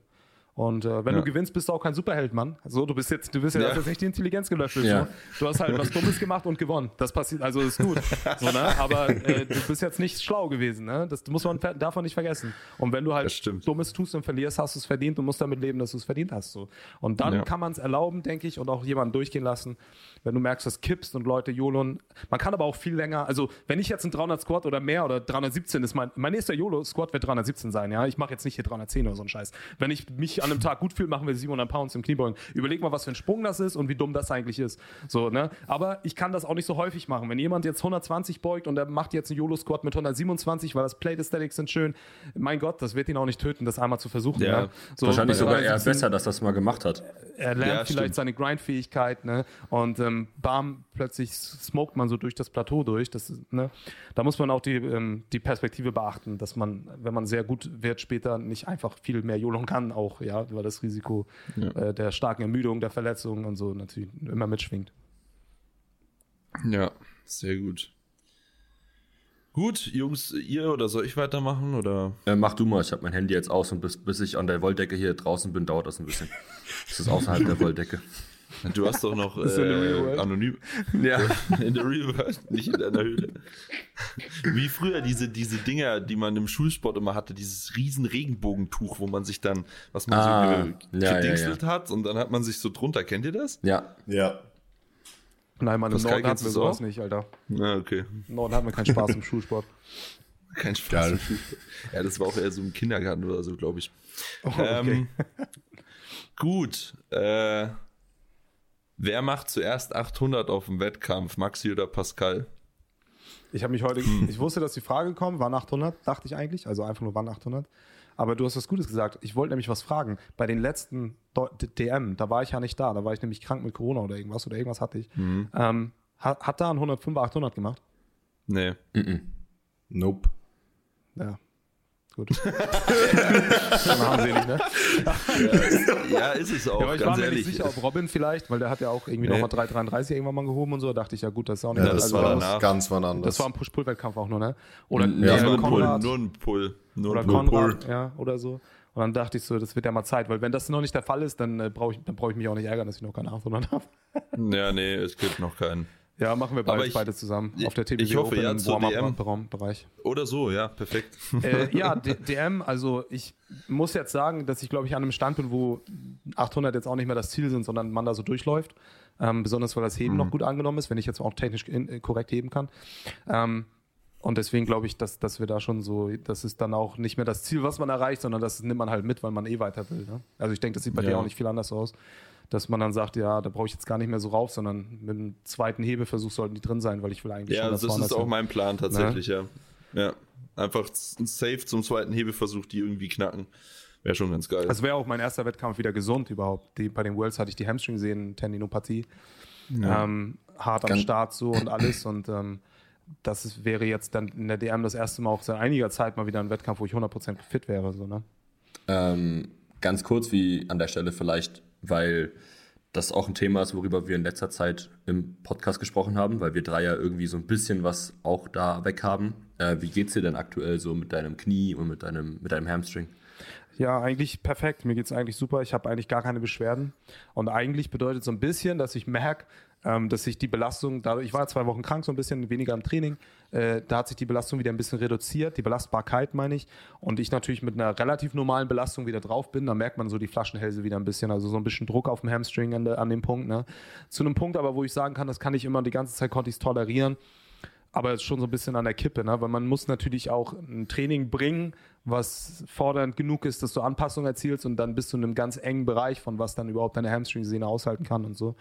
A: Und äh, wenn
B: Ja.
A: du gewinnst, bist du auch kein Superheld, Mann. So, du bist jetzt, du bist ja,
B: Ja.
A: jetzt nicht die Intelligenz gelöffelt.
C: Ja.
A: So. Du hast halt was Dummes gemacht und gewonnen. Das passiert, also ist gut. So, ne? Aber äh, du bist jetzt nicht schlau gewesen, ne? Das muss man man nicht vergessen. Und wenn du halt. Dummes tust und verlierst, hast du es verdient und musst damit leben, dass du es verdient hast. So. Und dann
B: Ja.
A: kann man es erlauben, denke ich, und auch jemanden durchgehen lassen, wenn du merkst, das kippst und Leute YOLOn. Man kann aber auch viel länger, also wenn ich jetzt ein 300 Squat oder mehr oder 317 ist, mein, mein nächster YOLO-Squat wird 317 sein, ja. Ich mache jetzt nicht hier 310 oder so einen Scheiß. Wenn ich mich an einem Tag gut fühle, machen wir 700 Pounds im Kniebeugen. Überleg mal, was für ein Sprung das ist und wie dumm das eigentlich ist. So, ne? Aber ich kann das auch nicht so häufig machen. Wenn jemand jetzt 120 beugt und er macht jetzt einen YOLO-Squat mit 127, weil das Plate Aesthetics sind schön, mein Gott, das wird ihn auch nicht töten, das einmal zu versuchen.
B: Ja.
A: Ja. So,
C: Wahrscheinlich sogar eher
A: 317
C: besser, dass das mal gemacht hat.
A: er lernt
B: Ja,
A: vielleicht
B: stimmt.
A: seine Grindfähigkeit, ne? Und ähm, bam, plötzlich smoked man so durch das Plateau durch. Das, ne? Da muss man auch die, ähm, die Perspektive beachten, dass man, wenn man sehr gut wird, später nicht einfach viel mehr Jolon kann, auch, ja, weil das Risiko äh, der starken Ermüdung, der Verletzungen und so natürlich immer mitschwingt.
B: Ja, sehr gut. Gut, Jungs, ihr oder soll ich weitermachen oder?
C: Äh, mach du mal, ich habe mein Handy jetzt aus und bis, bis ich an der Wolldecke hier draußen bin, dauert das ein bisschen. [laughs] Das ist außerhalb der Wolldecke.
B: Du hast doch noch [laughs]
A: Real
B: äh, anonym
C: Ja. [laughs]
B: in der Real World, nicht in deiner Höhle. Wie früher diese, diese Dinger, die man im Schulsport immer hatte, dieses riesen Regenbogentuch, wo man sich dann, was man
C: Ah,
B: so
C: ja, ja,
B: gedingselt hat und dann hat man sich so drunter. Kennt ihr das?
C: Ja.
D: Ja.
A: Nein, meine
B: Pascal,
A: Norden hatten wir sowas
B: auch?
A: nicht, Alter.
B: Ja, okay.
A: Im Norden hatten wir keinen Spaß im Schulsport. [laughs]
B: Kein Spaß.
D: Geil.
B: Ja, das war auch eher so im Kindergarten oder so, glaube ich.
A: Oh, okay.
B: Ähm, gut. Äh, wer macht zuerst 800 auf dem Wettkampf? Maxi oder Pascal?
A: Ich habe mich heute,
B: Hm.
A: ich wusste, dass die Frage kommt, wann 800, dachte ich eigentlich, also einfach nur wann 800. Aber du hast was Gutes gesagt. Ich wollte nämlich was fragen. Bei den letzten DM, da war ich ja nicht da, da war ich nämlich krank mit Corona oder irgendwas oder irgendwas hatte ich.
B: Mhm.
A: Ähm, hat, hat da ein 105er 800 gemacht?
B: Nee.
D: Nope.
A: Ja. Gut. Dann haben sie nicht, ne?
B: Ja, ist es auch,
A: Ja, aber ich war
B: ganz
A: mir
B: ehrlich.
A: nicht sicher, ob Robin vielleicht, weil der hat ja auch irgendwie
B: Nee.
A: nochmal 333 irgendwann mal gehoben und so. Da dachte ich, ja gut, das ist auch nicht.
D: Ja, das
A: also,
B: war
D: war
B: danach.
D: ganz wann anders.
A: das war ein Push-Pull-Wettkampf auch nur, ne? Oder
C: Ja,
B: war ein Pull,
A: Konrad.
B: nur ein Pull. Nur
A: oder
B: ein Pull.
A: Konrad, ja, oder so. Und dann dachte ich so, das wird ja mal Zeit, weil wenn das noch nicht der Fall ist, dann äh, brauche ich, dann brauche ich mich auch nicht ärgern, dass ich noch keine 800 habe.
B: Ja, nee, es gibt noch keinen.
A: Ja, machen wir beides,
B: ich-
A: beide zusammen auf der TBW
B: ich hoffe,
A: Open
B: ja,
A: im. Warm-Up-Bereich.
B: Oder so, ja, perfekt.
A: äh, [laughs] ja, D DM, also ich muss jetzt sagen, dass ich glaube ich an einem Stand bin, wo 800 jetzt auch nicht mehr das Ziel sind, sondern man da so durchläuft. Ähm, besonders weil das Heben noch gut angenommen ist, wenn ich jetzt auch technisch in, äh, korrekt heben kann. Ähm, Und deswegen glaube ich, dass, dass wir da schon so, das ist dann auch nicht mehr das Ziel, was man erreicht, sondern das nimmt man halt mit, weil man eh weiter will. Ne? Also ich denke, das sieht bei
B: Ja.
A: dir auch nicht viel anders aus, dass man dann sagt, ja, da brauche ich jetzt gar nicht mehr so rauf, sondern mit dem zweiten Hebeversuch sollten die drin sein, weil ich will eigentlich
B: Ja,
A: schon
B: das
A: das
B: ist auch
A: sein.
B: mein Plan tatsächlich, ja. Ja. Einfach ein Safe zum zweiten Hebeversuch, die irgendwie knacken. Wäre schon ganz geil.
A: Das wäre auch mein erster Wettkampf wieder gesund überhaupt. Die, bei den Worlds hatte ich die Hamstring-Sehnen, Tendinopathie. Ähm, hart am
C: Ganz-
A: Start so und alles. Und ähm, das ist, wäre jetzt dann in der DM das erste Mal auch seit einiger Zeit mal wieder ein Wettkampf, wo ich 100% fit wäre. So, ne?
C: Ähm, ganz kurz wie an der Stelle vielleicht, weil das auch ein Thema ist, worüber wir in letzter Zeit im Podcast gesprochen haben, weil wir drei ja irgendwie so ein bisschen was auch da weg haben. Äh, wie geht's dir denn aktuell so mit deinem Knie und mit deinem, mit deinem Hamstring?
A: Ja, eigentlich perfekt. Mir geht's eigentlich super. Ich habe eigentlich gar keine Beschwerden. Und eigentlich bedeutet so ein bisschen, dass ich merke, ähm, dass sich die Belastung, dadurch, ich war zwei Wochen krank, so ein bisschen weniger im Training, äh, da hat sich die Belastung wieder ein bisschen reduziert, die Belastbarkeit meine ich. Und ich natürlich mit einer relativ normalen Belastung wieder drauf bin, da merkt man so die Flaschenhälse wieder ein bisschen, also so ein bisschen Druck auf dem Hamstring an, der, an dem Punkt. Ne? Zu einem Punkt aber, wo ich sagen kann, das kann ich immer, die ganze Zeit konnte ich es tolerieren. Aber es ist schon so ein bisschen an der Kippe, ne? weil man muss natürlich auch ein Training bringen, was fordernd genug ist, dass du Anpassungen erzielst und dann bist du in einem ganz engen Bereich von was dann überhaupt deine Hamstring-Sehne aushalten kann und so.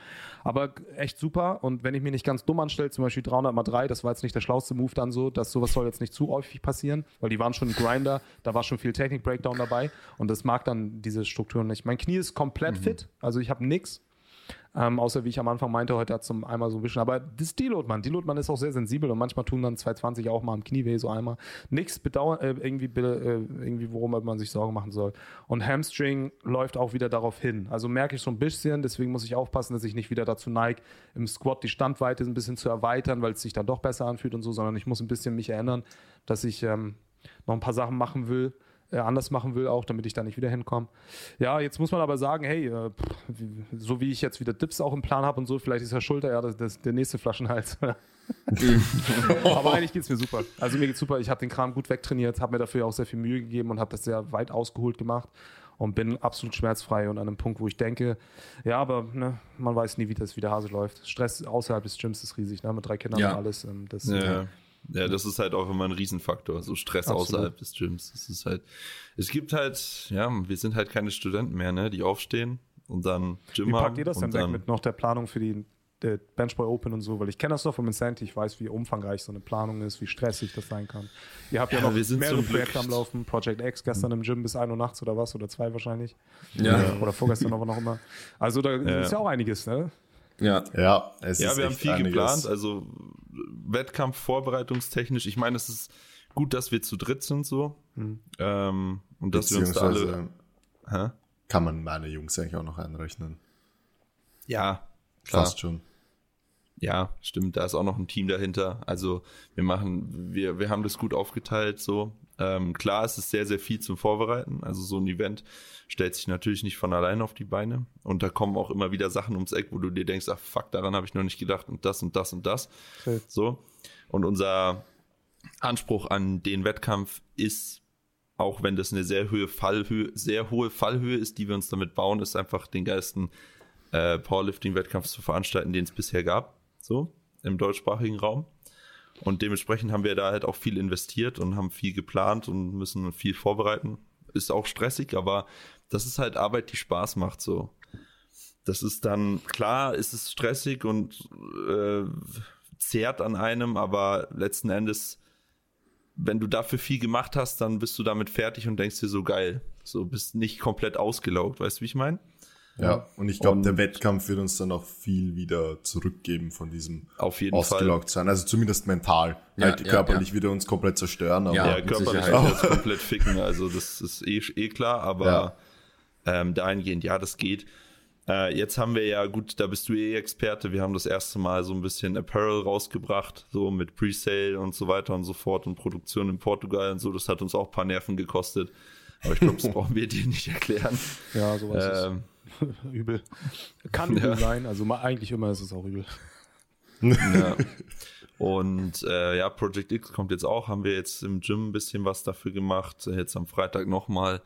A: Aber echt super und wenn ich mir nicht ganz dumm anstelle, zum Beispiel 300 mal 3, das war jetzt nicht der schlauste Move dann so, dass sowas soll jetzt nicht zu häufig passieren, weil die waren schon ein Grinder, da war schon viel Technik-Breakdown dabei und das mag dann diese Strukturen nicht. Mein Knie ist komplett fit, also ich habe nix. Ähm, außer wie ich am Anfang meinte, heute hat zum einmal so ein bisschen. Aber das Deload, man. Deload, man ist auch sehr sensibel und manchmal tun dann 220 auch mal am Knie weh, so einmal. Nichts bedauern, äh, irgendwie, äh, irgendwie, worum man sich Sorgen machen soll. Und Hamstring läuft auch wieder darauf hin. Also merke ich so ein bisschen, deswegen muss ich aufpassen, dass ich nicht wieder dazu neige, im Squat die Standweite ein bisschen zu erweitern, weil es sich dann doch besser anfühlt und so, sondern ich muss ein bisschen mich erinnern, dass ich ähm, noch ein paar Sachen machen will, anders machen will, auch damit ich da nicht wieder hinkomme. Ja, jetzt muss man aber sagen, hey, äh, so wie ich jetzt wieder Dips auch im Plan habe und so, vielleicht ist ja Schulter ja das, das, der nächste Flaschenhals. [laughs] aber eigentlich geht's mir super. Also mir geht's super. Ich habe den Kram gut wegtrainiert, habe mir dafür auch sehr viel Mühe gegeben und habe das sehr weit ausgeholt gemacht und bin absolut schmerzfrei und an einem Punkt, wo ich denke, ja, aber ne, man weiß nie, wie das wie der Hase läuft. Stress außerhalb des Gyms ist riesig, ne, mit drei Kindern
C: Ja.
A: und alles. Ähm, das,
B: Ja. Ja, das ist halt auch immer ein Riesenfaktor, so Stress
A: Absolut.
B: außerhalb des Gyms. Das ist halt, es gibt halt, ja, wir sind halt keine Studenten mehr, ne, die aufstehen und dann Gym
A: Wie
B: haben.
A: packt ihr das denn weg
B: dann,
A: mit noch der Planung für die der Benchboy Open und so? Weil ich kenne das doch vom Insanity, ich weiß, wie umfangreich so eine Planung ist, wie stressig das sein kann. Ihr habt ja,
B: Ja,
A: noch
B: wir sind
A: mehrere Projekte am Laufen, Project X gestern im Gym bis 1 Uhr nachts oder was, oder zwei wahrscheinlich.
C: Ja.
A: Oder vorgestern noch, noch immer. Also da ist ja auch einiges, ne?
C: Ja.
D: Ja, es
B: Ja,
D: ist
B: wir haben viel
D: einiges.
B: geplant, also Wettkampf vorbereitungstechnisch. Ich meine, es ist gut, dass wir zu dritt sind so.
A: Hm.
B: Ähm, und dass wir uns da
D: Beziehungsweise
B: alle. Hä?
D: kann man meine Jungs eigentlich auch noch einrechnen.
B: Ja, klar.
D: Fast schon.
B: Ja, stimmt, da ist auch noch ein Team dahinter. Also wir machen, wir, wir haben das gut aufgeteilt so. Ähm, klar, es ist sehr, sehr viel zum Vorbereiten. Also so ein Event stellt sich natürlich nicht von allein auf die Beine. Und da kommen auch immer wieder Sachen ums Eck, wo du dir denkst, ach fuck, daran habe ich noch nicht gedacht und das und das und das.
A: Safe.
B: So. Und unser Anspruch an den Wettkampf ist, auch wenn das eine sehr hohe Fallhöhe, sehr hohe Fallhöhe ist, die wir uns damit bauen, ist einfach den geilsten äh, Powerlifting-Wettkampf zu veranstalten, den es bisher gab, so im deutschsprachigen Raum. Und dementsprechend haben wir da halt auch viel investiert und haben viel geplant und müssen viel vorbereiten. Ist auch stressig, aber das ist halt Arbeit, die Spaß macht, so. Das ist dann, klar, ist es stressig und äh, zehrt an einem, aber letzten Endes, wenn du dafür viel gemacht hast, dann bist du damit fertig und denkst dir so geil. So bist nicht komplett ausgelaugt, weißt du, wie ich meine?
D: Ja, und ich glaube, der Wettkampf wird uns dann auch viel wieder zurückgeben von diesem
B: Auf jeden Fall.
D: ausgelaugt sein. Also zumindest mental.
C: Ja,
D: halt
C: ja,
D: körperlich wieder uns komplett zerstören, aber
C: Ja,
B: Ja, körperlich wird jetzt [laughs] komplett ficken, also das ist eh, eh klar, aber ähm, dahingehend, ja, das geht. Äh, jetzt haben wir ja, gut, da bist du eh Experte, wir haben das erste Mal so ein bisschen Apparel rausgebracht, so mit Presale und so weiter und so fort und Produktion in Portugal und so, das hat uns auch ein paar Nerven gekostet. Aber ich glaube, das [laughs] brauchen wir dir nicht erklären.
A: Ja, sowas
B: Ähm,
A: ist [laughs] übel. Kann übel
B: Ja.
A: sein, also ma- eigentlich immer ist es auch übel.
B: Ja. [laughs] Und äh, ja, Project X kommt jetzt auch, haben wir jetzt im Gym ein bisschen was dafür gemacht, jetzt am Freitag nochmal.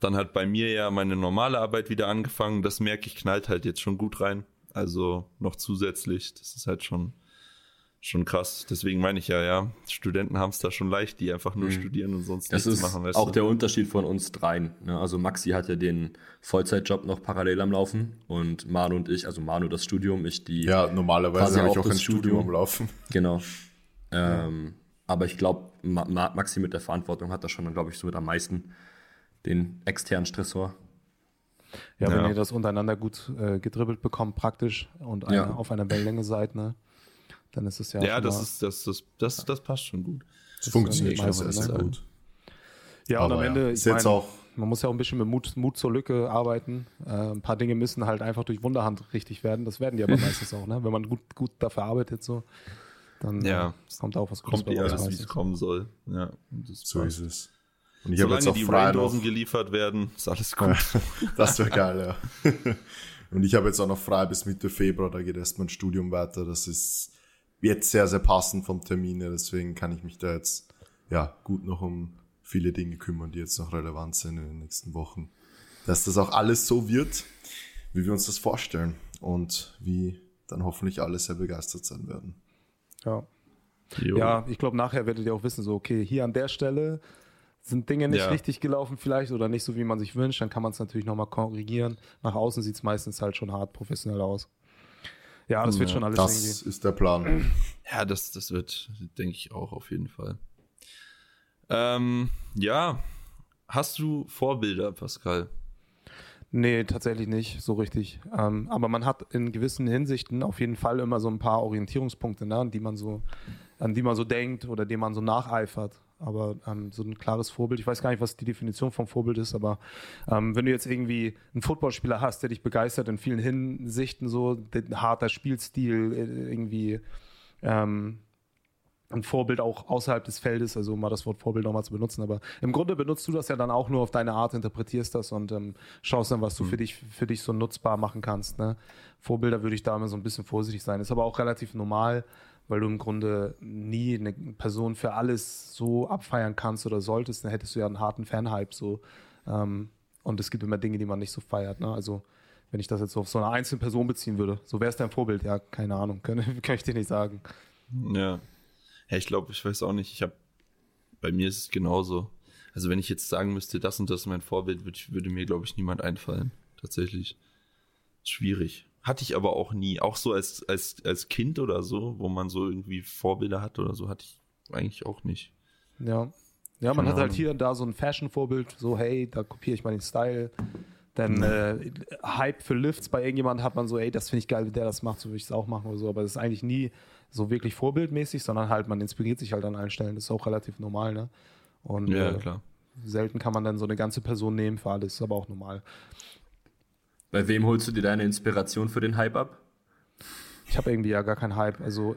B: Dann hat bei mir ja meine normale Arbeit wieder angefangen, das merke ich, knallt halt jetzt schon gut rein. Also noch zusätzlich, das ist halt schon, schon krass. Deswegen meine ich ja, ja, Studenten haben es da schon leicht, die einfach nur mhm. studieren und sonst
C: das nichts machen. Das ist auch du? der Unterschied von uns dreien. Ne? Also Maxi hat ja den Vollzeitjob noch parallel am Laufen und Manu und ich, also Manu das Studium, ich die.
D: Ja, normalerweise habe ich auch ein Studium. Studium am Laufen. [laughs]
C: Genau. Ähm, aber ich glaube, Ma Maxi mit der Verantwortung hat da schon, glaube ich, so mit am meisten den externen Stressor.
A: Ja, wenn ja. ihr das untereinander gut äh, gedribbelt bekommt, praktisch und eine, ja. auf einer Wellenlänge seid, ne? Dann ist es ja.
B: Ja, das ist das, das, das, das passt schon gut.
D: Das, funktioniert schon sehr, sehr gut.
A: Ja, Aber und am Ende, ja. ich meine, auch man muss ja auch ein bisschen mit Mut, Mut zur Lücke arbeiten. Äh, ein paar Dinge müssen halt einfach durch Wunderhand richtig werden. Das werden die aber [laughs] meistens auch, ne? Wenn man gut, gut dafür arbeitet, so, dann
B: ja.
A: äh, kommt auch was
B: kommt bei alles, wie es kommen soll. Ja,
D: so ist es.
B: Und ich Solange jetzt auch die Raindosen geliefert werden, ist alles gut. [laughs]
D: das wäre geil, ja. [laughs] Und ich habe jetzt auch noch frei bis Mitte Februar, da geht erst mein Studium weiter. Das ist jetzt sehr, sehr passend vom Termin her. Deswegen kann ich mich da jetzt ja gut noch um viele Dinge kümmern, die jetzt noch relevant sind in den nächsten Wochen. Dass das auch alles so wird, wie wir uns das vorstellen und wie dann hoffentlich alle sehr begeistert sein werden.
A: Ja. Jo. Ja, ich glaube, nachher werdet ihr auch wissen, so, okay, hier an der Stelle sind Dinge nicht ja. richtig gelaufen vielleicht oder nicht so, wie man sich wünscht, dann kann man es natürlich nochmal korrigieren. Nach außen sieht es meistens halt schon hart professionell aus. Ja, das wird schon alles
D: Das irgendwie. ist der Plan. [clears throat]
B: Ja, das, das wird, denke ich, auch auf jeden Fall. Ähm, ja, hast du Vorbilder, Pascal?
A: Nee, tatsächlich nicht, so richtig. Ähm, aber man hat in gewissen Hinsichten auf jeden Fall immer so ein paar Orientierungspunkte, ne, an die man so, an die man so denkt oder denen man so nacheifert aber ähm, so ein klares Vorbild. Ich weiß gar nicht, was die Definition vom Vorbild ist, aber ähm, wenn du jetzt irgendwie einen Footballspieler hast, der dich begeistert in vielen Hinsichten, so harter Spielstil, äh, irgendwie ähm, ein Vorbild auch außerhalb des Feldes, also um mal das Wort Vorbild nochmal zu benutzen, aber im Grunde benutzt du das ja dann auch nur auf deine Art, interpretierst das und ähm, schaust dann, was du mhm. für dich für dich so nutzbar machen kannst. Ne? Vorbilder würde ich da immer so ein bisschen vorsichtig sein. Ist aber auch relativ normal weil du im Grunde nie eine Person für alles so abfeiern kannst oder solltest, dann hättest du ja einen harten Fanhype so. Ähm, und es gibt immer Dinge, die man nicht so feiert. Ne? Also wenn ich das jetzt so auf so eine einzelne Person beziehen würde, so wäre es dein Vorbild? Ja, keine Ahnung, [laughs] kann, kann ich dir nicht sagen.
B: Ja, ja ich glaube, ich weiß auch nicht. Ich habe, bei mir ist es genauso. Also wenn ich jetzt sagen müsste, das und das ist mein Vorbild, würde, würde mir glaube ich niemand einfallen. Tatsächlich schwierig. Hatte ich aber auch nie. Auch so als, als, als Kind oder so, wo man so irgendwie Vorbilder hat oder so, hatte ich eigentlich auch nicht.
A: Ja. Ja, man Keine hat halt hier und da so ein Fashion-Vorbild, so, hey, da kopiere ich mal den Style. Dann äh, Hype für Lifts bei irgendjemand hat man so, ey, das finde ich geil, wie der das macht, so würde ich es auch machen oder so. Aber das ist eigentlich nie so wirklich vorbildmäßig, sondern halt, man inspiriert sich halt an allen Stellen. Das ist auch relativ normal, ne? Und
B: ja, äh, klar.
A: selten kann man dann so eine ganze Person nehmen für alles, ist aber auch normal.
C: Bei wem holst du dir deine Inspiration für den Hype ab?
A: Ich habe irgendwie ja gar keinen Hype, also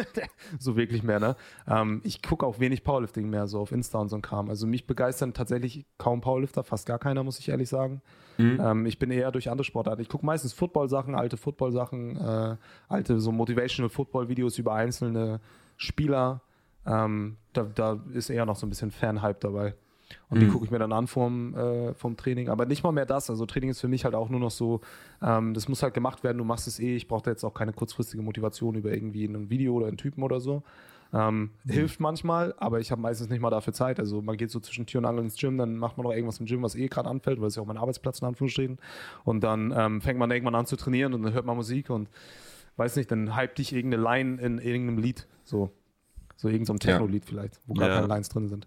A: [laughs] so wirklich mehr, ne? Ähm, ich gucke auch wenig Powerlifting mehr, so auf Insta und so ein Kram. Also mich begeistern tatsächlich kaum Powerlifter, fast gar keiner, muss ich ehrlich sagen. Mhm. Ähm, ich bin eher durch andere Sportarten. Ich gucke meistens Football-Sachen, alte Football-Sachen, äh, alte so Motivational Football-Videos über einzelne Spieler. Ähm, da, da ist eher noch so ein bisschen Fan-Hype dabei. Und mhm. die gucke ich mir dann an vom, äh, vom Training. Aber nicht mal mehr das. Also Training ist für mich halt auch nur noch so, ähm, das muss halt gemacht werden, du machst es eh. Ich brauche da jetzt auch keine kurzfristige Motivation über irgendwie ein Video oder einen Typen oder so. Ähm, mhm. Hilft manchmal, aber ich habe meistens nicht mal dafür Zeit. Also man geht so zwischen Tür und Angel ins Gym, dann macht man noch irgendwas im Gym, was eh gerade anfällt, weil es ja auch mein Arbeitsplatz in Anführungsstrichen. Und dann ähm, fängt man irgendwann an zu trainieren und dann hört man Musik und weiß nicht, dann hype dich irgendeine Line in irgendeinem Lied. So. So irgendein so Techno-Lied vielleicht, wo gar keine Lines drin sind.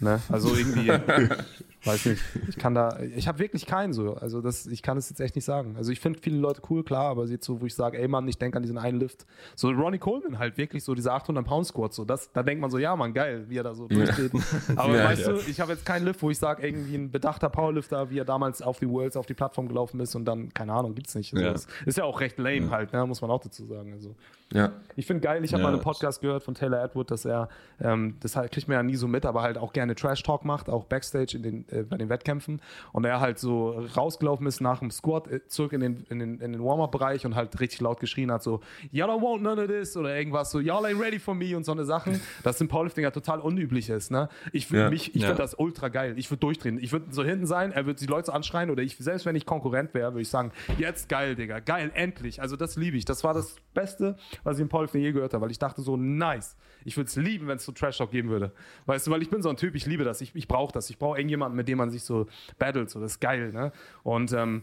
A: Ne? Also irgendwie, [laughs] [laughs] weiß nicht. Ich kann da, ich habe wirklich keinen so. Also das, ich kann es jetzt echt nicht sagen. Also ich finde viele Leute cool, klar, aber jetzt so, wo ich sage, ey Mann, ich denke an diesen einen Lift. So Ronnie Coleman halt wirklich so diese 800 Pound Squats. So das, da denkt man so, ja Mann, geil, wie er da so durchsteht. [laughs] Aber weißt du, ich habe jetzt keinen Lift, wo ich sage, irgendwie ein bedachter Powerlifter, wie er damals auf die Worlds, auf die Plattform gelaufen ist und dann, keine Ahnung, gibt's nicht. Also das ist ja auch recht lame halt, ne? muss man auch dazu sagen. Also
C: ja.
A: Ich finde geil, ich habe ja, mal einen Podcast gehört von Taylor Edward, dass er, ähm, das halt, kriegt man ja nie so mit, aber halt auch gerne Trash Talk macht, auch Backstage in den äh, bei den Wettkämpfen und er halt so rausgelaufen ist nach dem Squat äh, zurück in den, in den, in den Warm-Up-Bereich und halt richtig laut geschrien hat, so, y'all don't want none of this oder irgendwas, so, y'all ain't ready for me und so eine Sachen, [laughs] das sind Powerliftinger total unüblich ist, ne? Ich,
C: Ja.
A: mich, ich
B: Ja.
A: finde das ultra geil. Ich würde durchdrehen. Ich würde so hinten sein, er würde die Leute anschreien oder ich, selbst wenn ich Konkurrent wäre, würde ich sagen, jetzt geil, Digga, geil, endlich. Also das liebe ich. Das war das Beste, was ich im Powerlifting je gehört habe, weil ich dachte so, nice. Ich würde es lieben, wenn es so Trash Talk geben würde. Weißt du, weil ich bin so ein Typ, ich liebe das. Ich, ich brauche das. Ich brauche irgendjemanden, mit dem man sich so battelt. So, das ist geil, ne? Und ähm,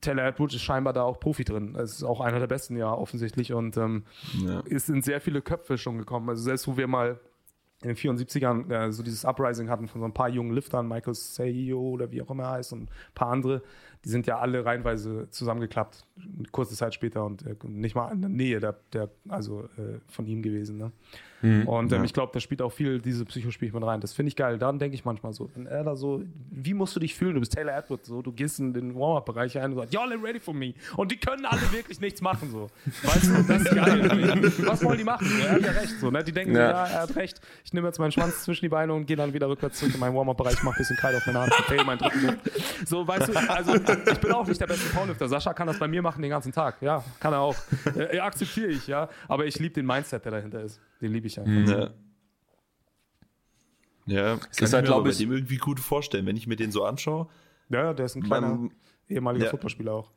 A: Taylor Atwood ist scheinbar da auch Profi drin. Er ist auch einer der besten, ja, offensichtlich. Und ähm,
B: Ja.
A: es sind sehr viele Köpfe schon gekommen. Also selbst wo wir mal in den 74ern äh, so dieses Uprising hatten von so ein paar jungen Liftern, Michael Seio oder wie auch immer er heißt und ein paar andere, die sind ja alle reihenweise zusammengeklappt, kurze Zeit später und äh, nicht mal in der Nähe der, der also äh, von ihm gewesen. Ne? und ähm, ich glaube, da spielt auch viel diese Psychospiel mit rein. Das finde ich geil. Dann denke ich manchmal so, wenn er da so, wie musst du dich fühlen? Du bist Taylor Atwood, so, du gehst in den Warm-Up-Bereich ein und sagst, y'all ain't ready for me. Und die können alle [laughs] wirklich nichts machen, so. Weißt du, das ist geil. [laughs] Was wollen die machen? So, er hat ja recht, so, ne? Die denken,
C: Ja.
A: ja, er hat recht. Ich nehme jetzt meinen Schwanz zwischen die Beine und gehe dann wieder rückwärts zurück in meinen Warm-Up-Bereich, mach ein bisschen kalt auf meine Hand, fail meinen dritten. So, weißt du, also ich bin auch nicht der beste Powerlifter. Sascha kann das bei mir machen den ganzen Tag. Ja, kann er auch. Äh, akzeptiere ich, ja. Aber ich liebe den Mindset, der dahinter ist. Den liebe ich einfach.
B: Ja. Ja, kann
C: ist
B: ich
C: halt,
B: mir
C: glaub
B: aber bei
C: ich-
B: dem irgendwie gut vorstellen, wenn ich mir den so anschaue.
A: Ja, der ist ein kleiner
B: Man,
A: ehemaliger
B: ja.
A: Footballspieler auch.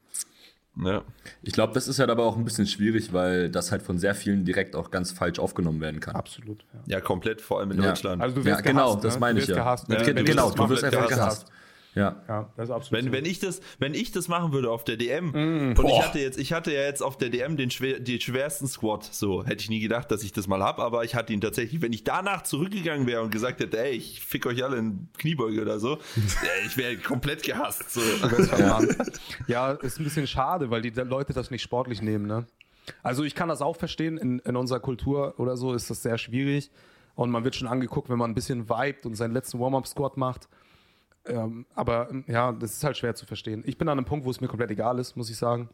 B: ja.
C: Ich glaube, das ist halt aber auch ein bisschen schwierig, weil das halt von sehr vielen direkt auch ganz falsch aufgenommen werden kann.
A: Absolut. Ja.
B: ja, komplett, vor allem in
C: Ja.
B: Deutschland.
A: Also du
C: Ja,
A: wirst
C: genau,
A: gehasst,
C: das
A: ne?
C: meine
A: du
C: ich ja.
A: Gehasst,
B: Ja,
A: wenn
C: genau,
A: das
C: du wirst einfach
A: gehasst.
C: gehasst. Ja.
A: Ja, das ist absolut.
B: Wenn,
A: so.
B: wenn, ich das, wenn ich das machen würde auf der DM
A: Mm,
B: und ich hatte jetzt, ich hatte ja jetzt auf der DM den, schwer, den schwersten Squat, so hätte ich nie gedacht, dass ich das mal hab, aber ich hatte ihn tatsächlich. Wenn ich danach zurückgegangen wäre und gesagt hätte, ey, ich fick euch alle in Kniebeuge oder so, [laughs] ich wäre komplett gehasst. So. [laughs]
A: Ja, ist ein bisschen schade, weil die Leute das nicht sportlich nehmen, ne? Also ich kann das auch verstehen, in, in unserer Kultur oder so ist das sehr schwierig. Und man wird schon angeguckt, wenn man ein bisschen vibet und seinen letzten Warm-Up-Squat macht. Ähm, aber ähm, ja, das ist halt schwer zu verstehen. Ich bin an einem Punkt, wo es mir komplett egal ist, muss ich sagen.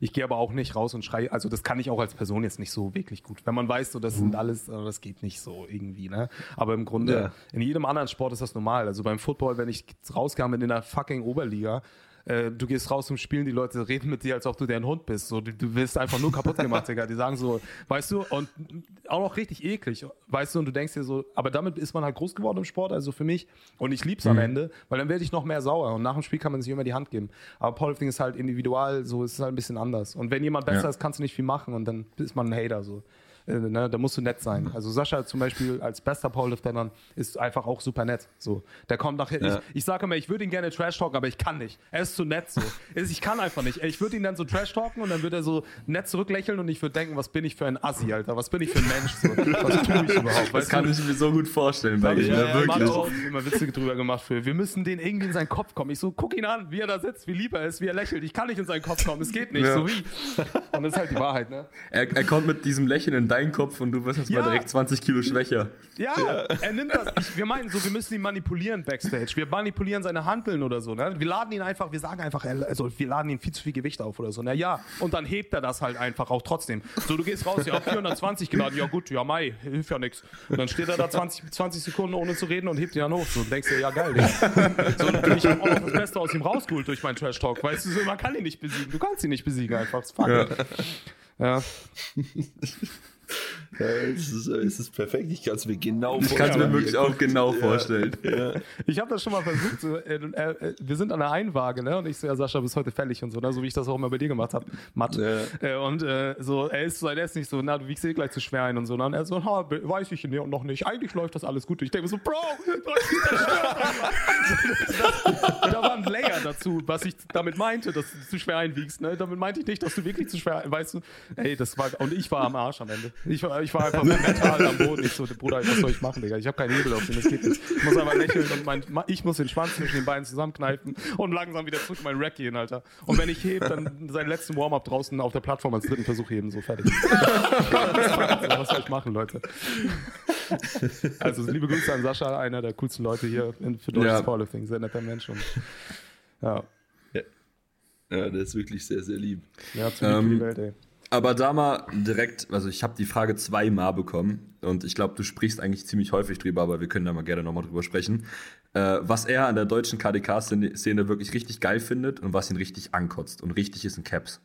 A: Ich gehe aber auch nicht raus und schreie, also das kann ich auch als Person jetzt nicht so wirklich gut. Wenn man weiß, so das sind alles, äh, das geht nicht so irgendwie, ne? Aber im Grunde,
B: Ja.
A: in jedem anderen Sport ist das normal. Also beim Football, wenn ich rauskam in der fucking Oberliga, äh, du gehst raus zum Spielen, die Leute reden mit dir, als ob du deren Hund bist. So, du, du wirst einfach nur kaputt gemacht, Digga. Die sagen so, weißt du, und auch noch richtig eklig, weißt du, und du denkst dir so, aber damit ist man halt groß geworden im Sport, also für mich. Und ich lieb's am Ende, weil dann werde ich noch mehr sauer. Und nach dem Spiel kann man sich immer die Hand geben. Aber Powerlifting ist halt individual, so ist es halt ein bisschen anders. Und wenn jemand besser
C: Ja.
A: ist, kannst du nicht viel machen und dann ist man ein Hater so. Äh, ne, da musst du nett sein. Also Sascha zum Beispiel als bester Powerlifter dann ist einfach auch super nett. So, der kommt nachher.
B: Ja.
A: Ich, ich sage immer, ich würde ihn gerne trash talken, aber ich kann nicht. Er ist zu nett so. Ich kann einfach nicht. Ich würde ihn dann so trash talken und dann würde er so nett zurücklächeln und ich würde denken, was bin ich für ein Assi, Alter? Was bin ich für ein Mensch? So. Was tue ich überhaupt?
C: Das kann ich mir so gut vorstellen bei dir,
A: ja, ja,
C: wirklich.
A: auch immer Witze drüber gemacht für. Wir müssen den irgendwie in seinen Kopf kommen. Ich so, guck ihn an, wie er da sitzt, wie lieb er ist, wie er lächelt. Ich kann nicht in seinen Kopf kommen, es geht nicht.
C: Ja.
A: So wie. Und das ist halt die Wahrheit, ne?
C: Er, er kommt mit diesem Lächeln in deinen Kopf und du wirst jetzt
A: Ja.
C: mal direkt 20 Kilo schwächer.
A: Ja, er nimmt das. Ich, wir meinen so, wir müssen ihn manipulieren backstage. Wir manipulieren seine Handeln oder so. Ne? Wir laden ihn einfach, wir sagen einfach, also wir laden ihm viel zu viel Gewicht auf oder so. Na ja, und dann hebt er das halt einfach auch trotzdem. So, du gehst raus, ja, 420 geladen, ja gut, ja, Mai, hilft ja nichts. Und dann steht er da 20, 20 Sekunden ohne zu reden und hebt ihn dann hoch. So, und denkst dir, ja geil, Digga. So, und ich habe auch noch das Beste aus ihm rausgeholt durch meinen Trash-Talk. Weißt du, so, man kann ihn nicht besiegen. Du kannst ihn nicht besiegen einfach. Das ist fuck. Ja.
B: Ja, [laughs] es, ist, es ist perfekt, ich kann es mir genau
C: Ich kann es mir wirklich auch genau vorstellen.
A: Ich habe das schon mal versucht. So, äh, äh, äh, wir sind an der Einwaage, ne? Und ich so, ja, Sascha, bist heute fällig und so, ne? So wie ich das auch immer bei dir gemacht habe. Matt.
B: Ja.
A: Äh, und äh, so, er ist sein Essen nicht so, na, du wiegst eh gleich zu schwer ein und so. ne? Und er so, ha, weiß ich ne- noch nicht. Eigentlich läuft das alles gut. Ich denke mir so, Bro, du hast mich zerstört, Alter. [laughs] Da war ein Layer dazu, was ich damit meinte, dass du zu schwer einwiegst. Ne? Damit meinte ich nicht, dass du wirklich zu schwer, weißt du, ey, das war, und ich war am Arsch am Ende. Ich war, ich war einfach mental am Boden. Ich so, Bruder, was soll ich machen, Digga? Ich habe keinen Hebel auf ihn, das geht nicht. Ich muss einfach lächeln und mein, ich muss den Schwanz zwischen den Beinen zusammenkneifen und langsam wieder zurück in meinen Rack gehen, Alter. Und wenn ich heb, dann seinen letzten Warm-Up draußen auf der Plattform als dritten Versuch heben, so fertig. [laughs] was soll ich machen, Leute? Also liebe Grüße an Sascha, einer der coolsten Leute hier für deutsches
C: Ja.
A: Powerlifting, sehr netter Mensch und ja,
B: Ja, der ist wirklich sehr, sehr lieb.
A: ja, zu lieb für die
C: Ähm,
A: Welt, ey.
C: Aber da mal direkt, also ich habe die Frage zweimal bekommen und ich glaube, du sprichst eigentlich ziemlich häufig drüber, aber wir können da mal gerne nochmal drüber sprechen. Äh, was er an der deutschen KDK-Szene wirklich richtig geil findet und was ihn richtig ankotzt und richtig ist in Caps.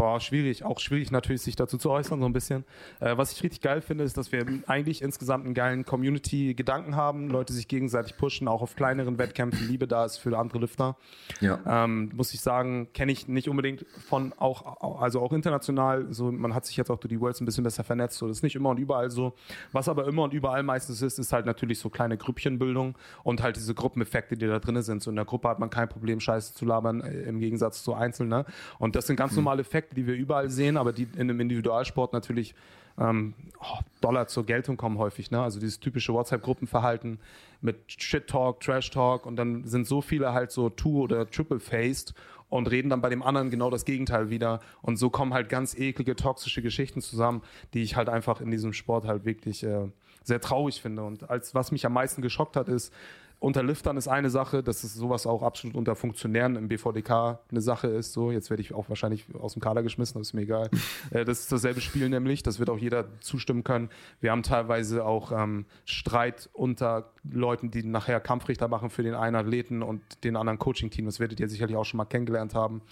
A: Boah, schwierig. Auch schwierig natürlich, sich dazu zu äußern, so ein bisschen. Äh, was ich richtig geil finde, ist, dass wir eigentlich insgesamt einen geilen Community-Gedanken haben. Leute sich gegenseitig pushen, auch auf kleineren Wettkämpfen. Liebe da ist für andere Lüfter. Ja. Ähm, muss ich sagen, kenne ich nicht unbedingt von auch, also auch international. So, man hat sich jetzt auch durch die Worlds ein bisschen besser vernetzt. So, das ist nicht immer und überall so. Was aber immer und überall meistens ist, ist halt natürlich so kleine Grüppchenbildung und halt diese Gruppeneffekte, die da drin sind. So in der Gruppe hat man kein Problem, Scheiße zu labern, äh, im Gegensatz zu Einzelnen. Ne? Und das sind ganz mhm. normale Effekte Aspekte, die wir überall sehen, aber die in einem Individualsport natürlich ähm, oh, Dollar zur Geltung kommen häufig. Ne? Also dieses typische WhatsApp-Gruppenverhalten mit Shit-Talk, Trash-Talk und dann sind so viele halt so Two- oder Triple-Faced und reden dann bei dem anderen genau das Gegenteil wieder. Und so kommen halt ganz eklige, toxische Geschichten zusammen, die ich halt einfach in diesem Sport halt wirklich äh, sehr traurig finde. Und als was mich am meisten geschockt hat, ist, unter Liftern ist eine Sache, dass es sowas auch absolut unter Funktionären im BVDK eine Sache ist. So, jetzt werde ich auch wahrscheinlich aus dem Kader geschmissen, das ist mir egal. [laughs] äh, das ist dasselbe Spiel nämlich, das wird auch jeder zustimmen können. Wir haben teilweise auch ähm, Streit unter Leuten, die nachher Kampfrichter machen für den einen Athleten und den anderen Coaching-Team. Das werdet ihr sicherlich auch schon mal kennengelernt haben.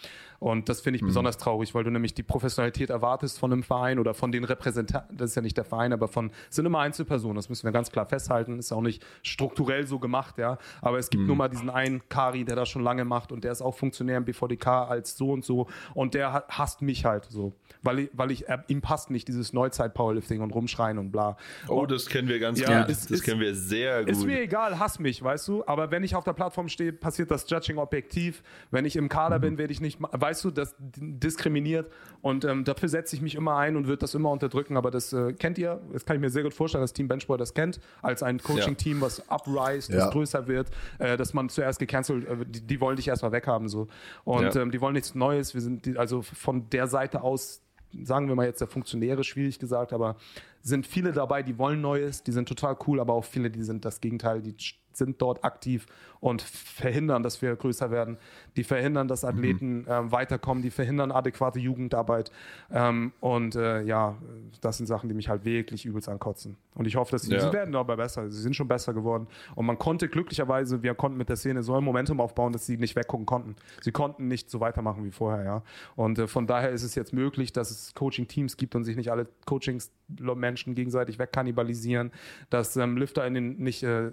A: Und das finde ich mhm. besonders traurig, weil du nämlich die Professionalität erwartest von einem Verein oder von den Repräsentanten. Das ist ja nicht der Verein, aber von, sind immer Einzelpersonen. Das müssen wir ganz klar festhalten. Ist auch nicht strukturell so gemacht, ja. Aber es gibt mhm. nur mal diesen einen Kari, der das schon lange macht und der ist auch Funktionär im BVDK als so und so. Und der hasst mich halt so. Weil ich, weil ich, äh, ihm passt nicht dieses Neuzeit-Powerlifting und rumschreien und bla.
B: Oh, das kennen wir ganz ja, gut. Ist, das ist, kennen wir sehr gut.
A: Ist mir egal, hass mich, weißt du. Aber wenn ich auf der Plattform stehe, passiert das Judging objektiv. Wenn ich im Kader mhm. bin, werde ich nicht, weißt du, das diskriminiert. Und ähm, dafür setze ich mich immer ein und würde das immer unterdrücken. Aber das äh, kennt ihr, das kann ich mir sehr gut vorstellen, dass Team Benchboy das kennt, als ein Coaching-Team, was uprise, das ja. größer wird, äh, dass man zuerst gecancelt, äh, die, die, wollen dich erstmal weghaben. So. Und ja. ähm, die wollen nichts Neues. Wir sind die, also von der Seite aus sagen wir mal jetzt der Funktionäre, schwierig gesagt, aber sind viele dabei, die wollen Neues, die sind total cool, aber auch viele, die sind das Gegenteil, die sind dort aktiv und verhindern, dass wir größer werden. Die verhindern, dass Athleten mhm. äh, weiterkommen, die verhindern adäquate Jugendarbeit. Ähm, und äh, ja, das sind Sachen, die mich halt wirklich übelst ankotzen. Und ich hoffe, dass sie, ja. sie werden aber besser. Sie sind schon besser geworden. Und man konnte glücklicherweise, wir konnten mit der Szene so ein Momentum aufbauen, dass sie nicht weggucken konnten. Sie konnten nicht so weitermachen wie vorher, ja. Und äh, von daher ist es jetzt möglich, dass es Coaching-Teams gibt und sich nicht alle Coachings-Menschen gegenseitig wegkannibalisieren, dass ähm, Lifter in den nicht, äh,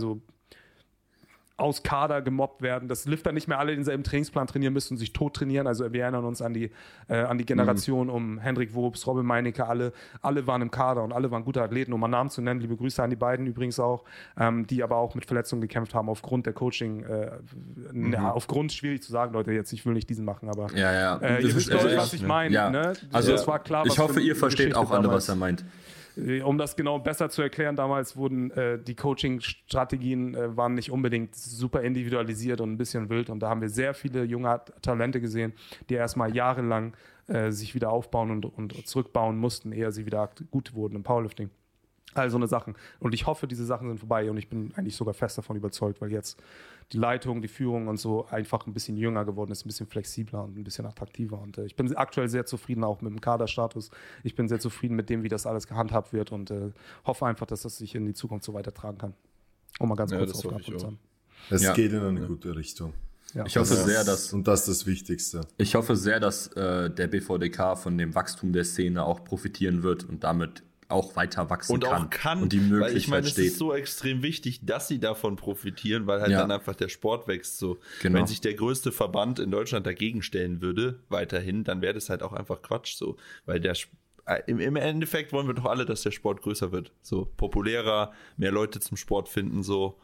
A: also aus Kader gemobbt werden, dass Lifter nicht mehr alle denselben Trainingsplan trainieren müssen und sich tot trainieren. Also wir erinnern uns an die, äh, an die Generation mhm. um Hendrik Wobs, Robin Meinecke, alle, alle waren im Kader und alle waren gute Athleten, um mal Namen zu nennen. Liebe Grüße an die beiden übrigens auch, ähm, die aber auch mit Verletzungen gekämpft haben aufgrund der Coaching. Äh, mhm. ja, aufgrund schwierig zu sagen, Leute, jetzt ich will nicht diesen machen, aber
C: ja, ja.
A: Äh, ihr wisst, äh, was ich meine. Ja. Ne?
C: Also es war klar. Ich hoffe, ihr versteht auch alle, was er meint.
A: Äh, um das genau besser zu erklären, damals wurden äh, die Coaching-Strategien äh, waren nicht unbedingt super individualisiert und ein bisschen wild. Und da haben wir sehr viele junge Talente gesehen, die erstmal jahrelang äh, sich wieder aufbauen und, und zurückbauen mussten, ehe sie wieder gut wurden im Powerlifting. All so eine Sachen. Und ich hoffe, diese Sachen sind vorbei und ich bin eigentlich sogar fest davon überzeugt, weil jetzt die Leitung, die Führung und so einfach ein bisschen jünger geworden ist, ein bisschen flexibler und ein bisschen attraktiver. Und äh, ich bin aktuell sehr zufrieden auch mit dem Kaderstatus. Ich bin sehr zufrieden mit dem, wie das alles gehandhabt wird und äh, hoffe einfach, dass das sich in die Zukunft so weitertragen kann. Um mal ganz ja, kurz aufgehabt zu haben.
D: Es ja. geht in eine ja. gute Richtung.
C: Ja. Ich hoffe sehr, dass.
D: Und das ist das Wichtigste.
C: Ich hoffe sehr, dass äh, der BVDK von dem Wachstum der Szene auch profitieren wird und damit auch weiter wachsen
B: und
C: kann.
B: Auch kann.
C: Und
B: die Möglichkeit weil ich meine, es ist so extrem wichtig, dass sie davon profitieren, weil halt ja. dann einfach der Sport wächst. So, genau. wenn sich der größte Verband in Deutschland dagegen stellen würde, weiterhin, dann wäre das halt auch einfach Quatsch. So, weil der äh, im, im Endeffekt wollen wir doch alle, dass der Sport größer wird. So populärer, mehr Leute zum Sport finden, so.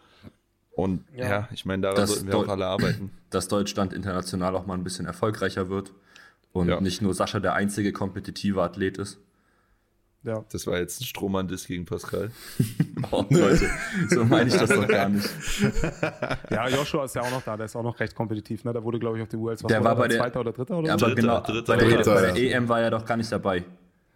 B: Und ja, ja ich meine, daran sollten wir Deu auch alle arbeiten. [clears throat]
C: Dass Deutschland international auch mal ein bisschen erfolgreicher wird und ja. nicht nur Sascha der einzige kompetitive Athlet ist.
B: Ja. Das war jetzt ein Strohmann-Diss gegen Pascal. [laughs]
C: oh, Leute, so meine ich das doch gar nicht. [laughs]
A: ja, Joshua ist ja auch noch da, der ist auch noch recht kompetitiv. Ne? Der wurde, glaube ich, auf die Worlds.
C: Der war bei der
A: Zweiter oder Dritter oder
C: ja,
A: so?
C: Aber genau, dritter, bei, der, dritter, bei der EM war er doch gar nicht dabei.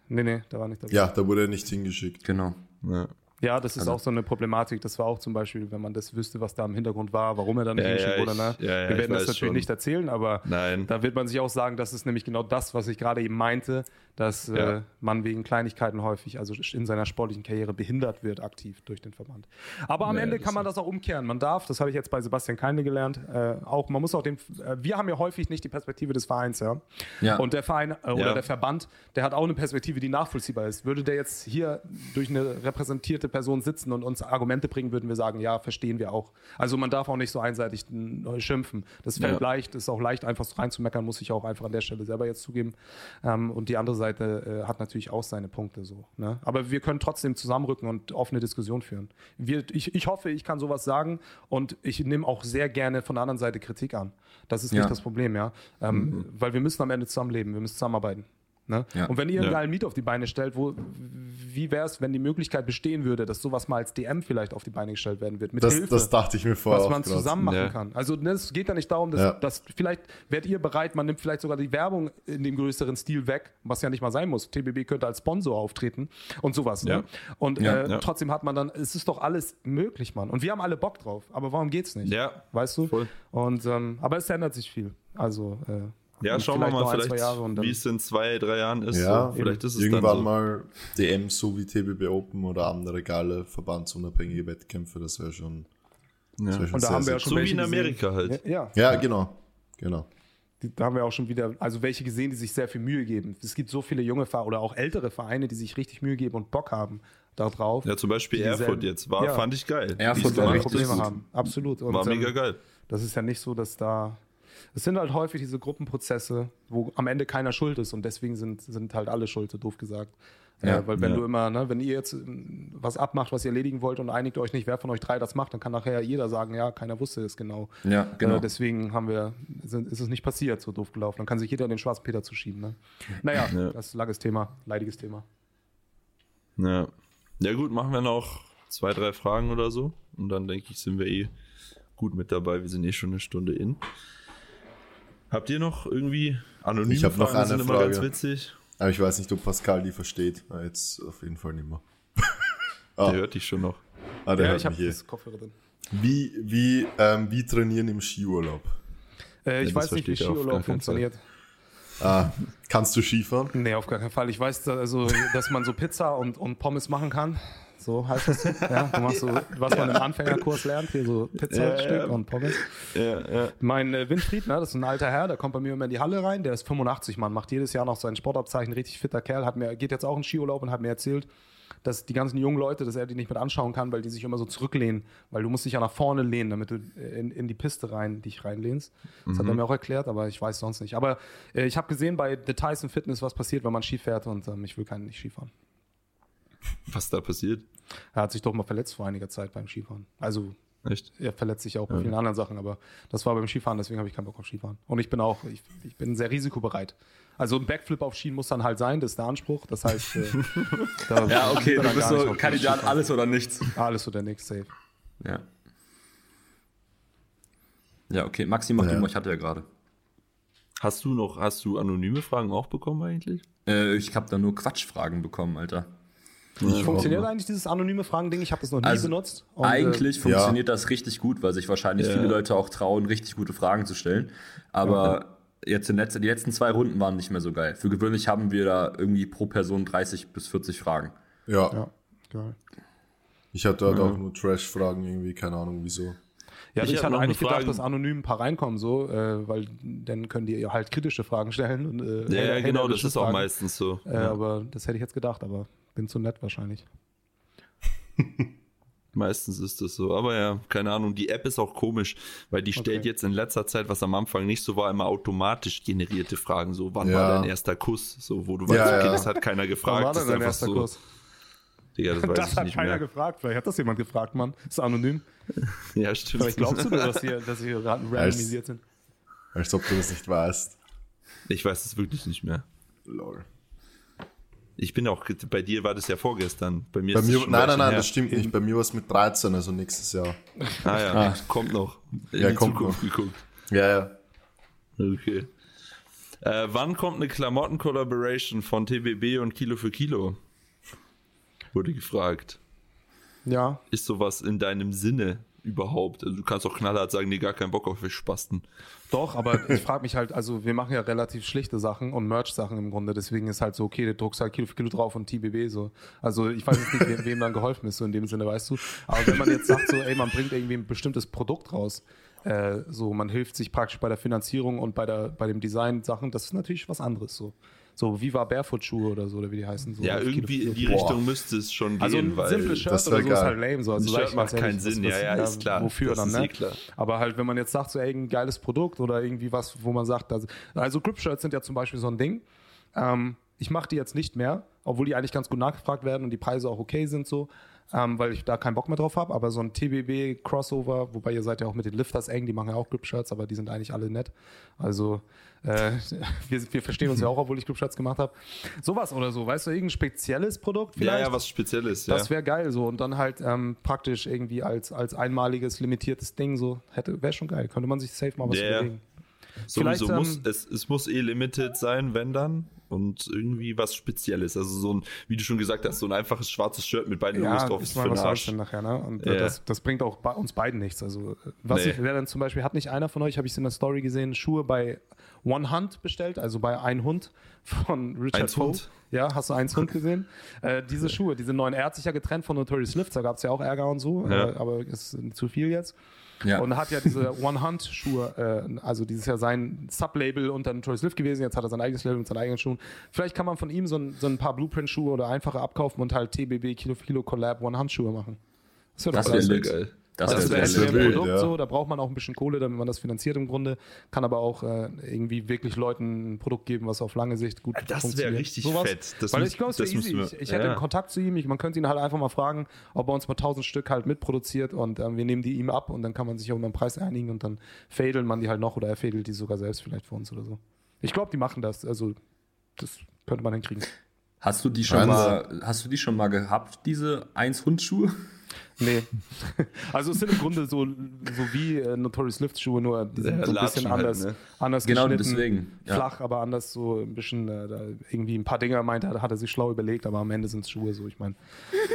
A: Nee, nee, der war nicht dabei.
D: Ja, da wurde er nicht hingeschickt.
C: Genau.
A: Ja. Ja, das ist
C: Also-
A: auch so eine Problematik. Das war auch zum Beispiel, wenn man das wüsste, was da im Hintergrund war, warum er dann nicht
B: Ja,
A: hingeschickt
B: ja,
A: wurde. Ne?
B: ich- ja, ja,
A: Wir werden das natürlich
B: schon.
A: nicht erzählen, aber
B: Nein.
A: da wird man sich auch sagen, das ist nämlich genau das, was ich gerade eben meinte, dass
B: Ja.
A: äh, man wegen Kleinigkeiten häufig, also in seiner sportlichen Karriere behindert wird, aktiv durch den Verband. Aber am
B: Ja,
A: Ende kann man das auch umkehren. Man darf, das habe ich jetzt bei Sebastian Keine gelernt, äh, auch, man muss auch den, äh, wir haben ja häufig nicht die Perspektive des Vereins, ja.
C: Ja.
A: Und der Verein äh, oder
B: Ja.
A: der Verband, der hat auch eine Perspektive, die nachvollziehbar ist. Würde der jetzt hier durch eine repräsentierte Person sitzen und uns Argumente bringen, würden wir sagen, ja, verstehen wir auch. Also man darf auch nicht so einseitig äh, schimpfen. Das fällt
B: Ja.
A: leicht, ist auch leicht, einfach so reinzumeckern, muss ich auch einfach an der Stelle selber jetzt zugeben. Ähm, und die andere Seite äh, hat natürlich auch seine Punkte so. Ne? Aber wir können trotzdem zusammenrücken und offene Diskussion führen. Wir, ich, ich hoffe, ich kann sowas sagen und ich nehme auch sehr gerne von der anderen Seite Kritik an. Das ist
C: Ja.
A: nicht das Problem, ja. Ähm, Weil wir müssen am Ende zusammenleben, wir müssen zusammenarbeiten. Ne?
C: Ja.
A: Und wenn ihr einen
B: Ja.
A: geilen Miet auf die Beine stellt, wo, wie wäre es, wenn die Möglichkeit bestehen würde, dass sowas mal als DM vielleicht auf die Beine gestellt werden wird? Mit
D: Das,
A: Hilfe,
D: das dachte ich mir vorher
A: was
D: auch
A: man
D: grad.
A: zusammen machen
B: Ja.
A: kann. Also ne, es geht ja nicht darum, dass,
D: Ja.
A: dass vielleicht werdet ihr bereit, man nimmt vielleicht sogar die Werbung in dem größeren Stil weg, was ja nicht mal sein muss. TBB könnte als Sponsor auftreten und sowas.
B: Ja.
A: Ne? Und
C: Ja,
A: äh,
B: ja.
A: trotzdem hat man dann, es ist doch alles möglich, Mann. Und wir haben alle Bock drauf. Aber warum geht's nicht?
B: Ja,
A: Weißt du?
B: voll.
A: Und ähm, aber es ändert sich viel. Also äh,
B: Ja,
A: und
B: schauen wir mal, vielleicht, wie es in zwei, drei Jahren ist.
D: Ja,
B: so. vielleicht ist es
D: irgendwann
B: dann so.
D: mal DMs so wie TBB Open oder andere geile verbandsunabhängige Wettkämpfe, das wäre schon, das wär schon
A: Und da
D: sehr,
A: haben wir
D: sehr
A: ja schon
B: So wie in Amerika
A: gesehen.
B: halt.
A: Ja, ja.
D: Ja, genau. Genau.
A: Da haben wir auch schon wieder, also welche gesehen, die sich sehr viel Mühe geben. Es gibt so viele junge Vereine oder auch ältere Vereine, die sich richtig Mühe geben und Bock haben darauf.
B: Ja, zum Beispiel Erfurt jetzt war,
A: Ja.
B: fand ich geil.
C: Erfurt war richtig.
A: Probleme
C: gut.
A: haben. Absolut. Und,
B: War mega
A: ähm,
B: geil.
A: Das ist ja nicht so, dass da. Es sind halt häufig diese Gruppenprozesse, wo am Ende keiner schuld ist und deswegen sind, sind halt alle schuld, so doof gesagt.
C: Ja.
A: äh, weil wenn
B: Ja.
A: du immer, ne, wenn ihr jetzt ähm, was abmacht, was ihr erledigen wollt und einigt euch nicht, wer von euch drei das macht, dann kann nachher jeder sagen, ja, keiner wusste es genau.
C: Ja, genau.
A: Äh, deswegen haben wir, sind, ist es nicht passiert, so doof gelaufen. Dann kann sich jeder den schwarzen Peter zuschieben. Ne? Naja,
B: Ja.
A: das ist ein langes Thema, leidiges Thema.
B: Ja. ja, gut, machen wir noch zwei, drei Fragen oder so. Und dann denke ich, sind wir eh gut mit dabei. Wir sind eh schon eine Stunde in. Habt ihr noch irgendwie anonyme
D: Ich hab noch
B: Fragen?
D: eine
B: sind immer ganz
D: Frage.
B: witzig.
D: Aber ich weiß nicht, ob Pascal die versteht. Ah, Jetzt auf jeden Fall nicht mehr. [laughs]
B: Der hört dich schon noch.
D: Ah, der
A: Ja,
D: hört
A: ich habe
D: mich eh.
A: das Kopfhörer drin.
D: Wie, wie, ähm, wie trainieren im Skiurlaub?
A: Äh, ich weiß nicht, wie Skiurlaub funktioniert.
D: Ah, kannst du Skifahren?
A: Nee, auf gar keinen Fall. Ich weiß, also, dass man so Pizza und, und Pommes machen kann. So heißt das. [laughs] Ja, du machst so, was man im Anfängerkurs lernt, hier so Pizzastück
B: Ja, ja.
A: und Pommes.
B: Ja.
A: Mein äh, Winfried, ne, das ist ein alter Herr, der kommt bei mir immer in die Halle rein, der ist 85 Mann, macht jedes Jahr noch sein Sportabzeichen, richtig fitter Kerl, hat mir, geht jetzt auch in Skiurlaub und hat mir erzählt, dass die ganzen jungen Leute, dass er die nicht mit anschauen kann, weil die sich immer so zurücklehnen, weil du musst dich ja nach vorne lehnen, damit du äh, in, in die Piste rein dich reinlehnst. Das hat er mir auch erklärt, aber ich weiß sonst nicht. Aber äh, ich habe gesehen bei Details im Fitness, was passiert, wenn man Ski fährt und ähm, ich will keinen nicht Skifahren.
B: Was da passiert?
A: Er hat sich doch mal verletzt vor einiger Zeit beim Skifahren. Also
B: Echt?
A: er verletzt sich auch bei vielen anderen Sachen, aber das war beim Skifahren, deswegen habe ich keinen Bock auf Skifahren. Und ich bin auch, ich, ich bin sehr risikobereit. Also ein Backflip auf Skien muss dann halt sein, das ist der Anspruch. Das heißt, äh, [laughs] da
C: ja, okay, du
A: dann
C: bist so Kandidat alles oder nichts.
A: Alles oder nichts, safe.
C: Ja. Ja, okay. Maxi, mach
D: Ja.
C: du mal, ich hatte ja gerade.
B: Hast du noch, hast du anonyme Fragen auch bekommen eigentlich?
C: Äh, ich habe da nur Quatschfragen bekommen, Alter.
D: Ich
A: Funktioniert eigentlich dieses anonyme Fragen-Ding? Ich habe das noch nie
C: Also,
A: benutzt. Und, äh,
C: Eigentlich
D: ja.
C: funktioniert das richtig gut, weil sich wahrscheinlich
B: Ja.
C: viele Leute auch trauen, richtig gute Fragen zu stellen. Aber jetzt in letzter, die letzten zwei Runden waren nicht mehr so geil. Für gewöhnlich haben wir da irgendwie pro Person 30 bis 40 Fragen.
D: Ja,
A: Äh, ja, geil.
D: ich hatte halt auch nur Trash-Fragen irgendwie, keine Ahnung wieso.
A: Ja,
B: Ich
A: ich,
B: hab
A: hatte eigentlich gedacht, dass anonym ein paar reinkommen, so, äh, weil dann können die halt kritische Fragen stellen. Und, äh,
B: Ja, ja genau, das ist auch
A: Fragen.
B: meistens so.
A: Äh, Aber das hätte ich jetzt gedacht, aber bin zu nett wahrscheinlich. [laughs]
B: Meistens ist das so. Aber ja, keine Ahnung, die App ist auch komisch, weil die stellt
A: Okay.
B: jetzt in letzter Zeit, was am Anfang nicht so war, immer automatisch generierte Fragen. So, wann
D: Ja.
B: war dein erster Kuss? So, wo du weißt,
D: Ja,
B: okay,
D: ja.
B: das hat keiner gefragt.
A: Wann war
B: das
A: denn
B: ist
A: dein
B: einfach
A: erster
B: so.
A: Kurs?
B: Digga, das [laughs] weiß
A: Das
B: ich
A: hat
B: nicht
A: keiner
B: mehr.
A: gefragt. Vielleicht hat das jemand gefragt, Mann. Ist anonym. [laughs]
B: Ja, stimmt.
A: Vielleicht glaubst du nur, dass sie, dass sie ra- randomisiert sind.
D: Als ob du das nicht weißt.
B: Ich weiß es wirklich nicht mehr.
D: Lol.
B: Ich bin auch, bei dir war das ja vorgestern. Bei mir
D: Bei
B: ist es
D: mir,
B: schon
D: nein,
B: ein
D: nein, nein,
B: Weilchen
D: das stimmt nicht. Bei mir war es mit 13, also nächstes Jahr.
B: her. Ah ja, [laughs] kommt noch. In
D: Ja,
B: die
D: kommt
B: Zukunft
D: noch.
B: geguckt.
D: Ja, ja.
B: Okay. Äh, wann kommt eine Klamotten-Collaboration von TBB und Kilo für Kilo? Wurde gefragt.
A: Ja.
B: Ist sowas in deinem Sinne überhaupt? Also du kannst auch knallhart sagen, nee, gar keinen Bock auf Spasten.
A: Doch, aber ich frage mich halt, also wir machen ja relativ schlichte Sachen und Merch-Sachen im Grunde, deswegen ist halt so, okay, du druckst halt Kilo für Kilo drauf und TBB so. Also ich weiß nicht, wem, wem dann geholfen ist, so in dem Sinne, weißt du. Aber wenn man jetzt sagt, so, ey, man bringt irgendwie ein bestimmtes Produkt raus, äh, so, man hilft sich praktisch bei der Finanzierung und bei, der, bei dem Design Sachen, das ist natürlich was anderes so. So Viva Barefoot Schuhe oder so, oder wie die heißen. So
B: Ja, irgendwie in die
A: Kilo.
B: Richtung müsste es schon gehen,
A: Also ein
B: weil
A: simples Shirt
D: das
A: oder so ist
D: geil.
A: halt lame. So. Also
B: Ein Shirt macht keinen Sinn. Ja, ja, ist klar.
A: Wofür
B: Das
A: dann,
B: ist
A: ne?
B: eh klar.
A: Aber halt, wenn man jetzt sagt, so ey, ein geiles Produkt oder irgendwie was, wo man sagt, also, also Grip-Shirts sind ja zum Beispiel so ein Ding. Ähm, ich mache die jetzt nicht mehr, obwohl die eigentlich ganz gut nachgefragt werden und die Preise auch okay sind so, ähm, weil ich da keinen Bock mehr drauf habe. Aber so ein TBB Crossover, wobei ihr seid ja auch mit den Lifters eng, die machen ja auch Grip-Shirts, aber die sind eigentlich alle nett. Also äh, [laughs] wir, wir verstehen uns ja auch, obwohl ich Grip-Shirts gemacht habe. Sowas oder so, weißt du, irgendein spezielles Produkt
B: ja,
A: vielleicht?
B: ja, was Spezielles, ja.
A: Das wäre geil so und dann halt ähm, praktisch irgendwie als, als einmaliges, limitiertes Ding so hätte wäre schon geil. Könnte man sich safe mal was
B: Ja, ja.
A: überlegen.
B: Sowieso
A: Vielleicht,
B: muss,
A: ähm,
B: es, es muss eh limited sein, wenn dann. Und irgendwie was Spezielles. Also so ein, wie du schon gesagt hast, so ein einfaches schwarzes Shirt mit beiden Logos
A: Ja,
B: drauf
A: ist
B: für den Arsch.
A: nachher, ne? Und
B: Ja.
A: äh, das, das bringt auch bei uns beiden nichts. Also, äh, was
B: Nee.
A: ich, wer dann zum Beispiel, hat nicht einer von euch, habe ich in der Story gesehen, Schuhe bei One Hunt bestellt, also bei Ein Hund von Richard
B: Eins
A: Poe.
B: Hund?
A: Ja, hast du eins Hund gesehen? [laughs] äh, diese Schuhe, diese neuen, er hat sich ja getrennt von Notorious Lift, da gab es ja auch Ärger und so,
B: Ja.
A: äh, aber ist zu viel jetzt.
C: Ja.
A: Und hat ja diese One Hunt Schuhe, äh, also dieses ja sein Sublabel unter Notorious Lift gewesen, jetzt hat er sein eigenes Label mit seinen eigenen Schuhen. Vielleicht kann man von ihm so ein, so ein paar Blueprint-Schuhe oder einfache abkaufen und halt TBB Kilo für Kilo Collab One Hunt Schuhe machen. Das wäre
C: wär
A: geil.
C: Lit.
B: geil.
C: Das
A: Das
C: wäre
A: wäre
C: sehr
A: ein Produkt
D: ja.
A: so, da braucht man auch ein bisschen Kohle, damit man das finanziert im Grunde. Kann aber auch äh, irgendwie wirklich Leuten ein Produkt geben, was auf lange Sicht gut
B: Das wäre
A: funktioniert.
B: richtig
A: Sowas.
B: fett. Das
A: Weil ich glaube, es wäre
B: das
A: easy.
B: wir-
A: Ich, ich hätte
B: ja.
A: einen Kontakt zu ihm. Ich, man könnte ihn halt einfach mal fragen, ob er uns mal 1000 Stück halt mitproduziert und ähm, wir nehmen die ihm ab und dann kann man sich auch über den Preis einigen und dann fädeln man die halt noch oder er fädelt die sogar selbst vielleicht für uns oder so. Ich glaube, die machen das. Also, das könnte man hinkriegen.
C: Hast du die schon
D: Wahnsinn.
C: mal, hast du die schon mal gehabt, diese 1 Hundschuhe?
A: Nee. [laughs] Also es sind im Grunde so, so wie äh, Notorious Lift Schuhe, nur die sind
B: Ja,
A: so ein bisschen
B: halt,
A: anders,
B: ne?
A: anders
C: Genau
A: geschnitten,
C: deswegen, ja.
A: Flach, aber anders so ein bisschen, äh, da irgendwie ein paar Dinger meinte, er, hat er sich schlau überlegt, aber am Ende sind es Schuhe, so ich meine.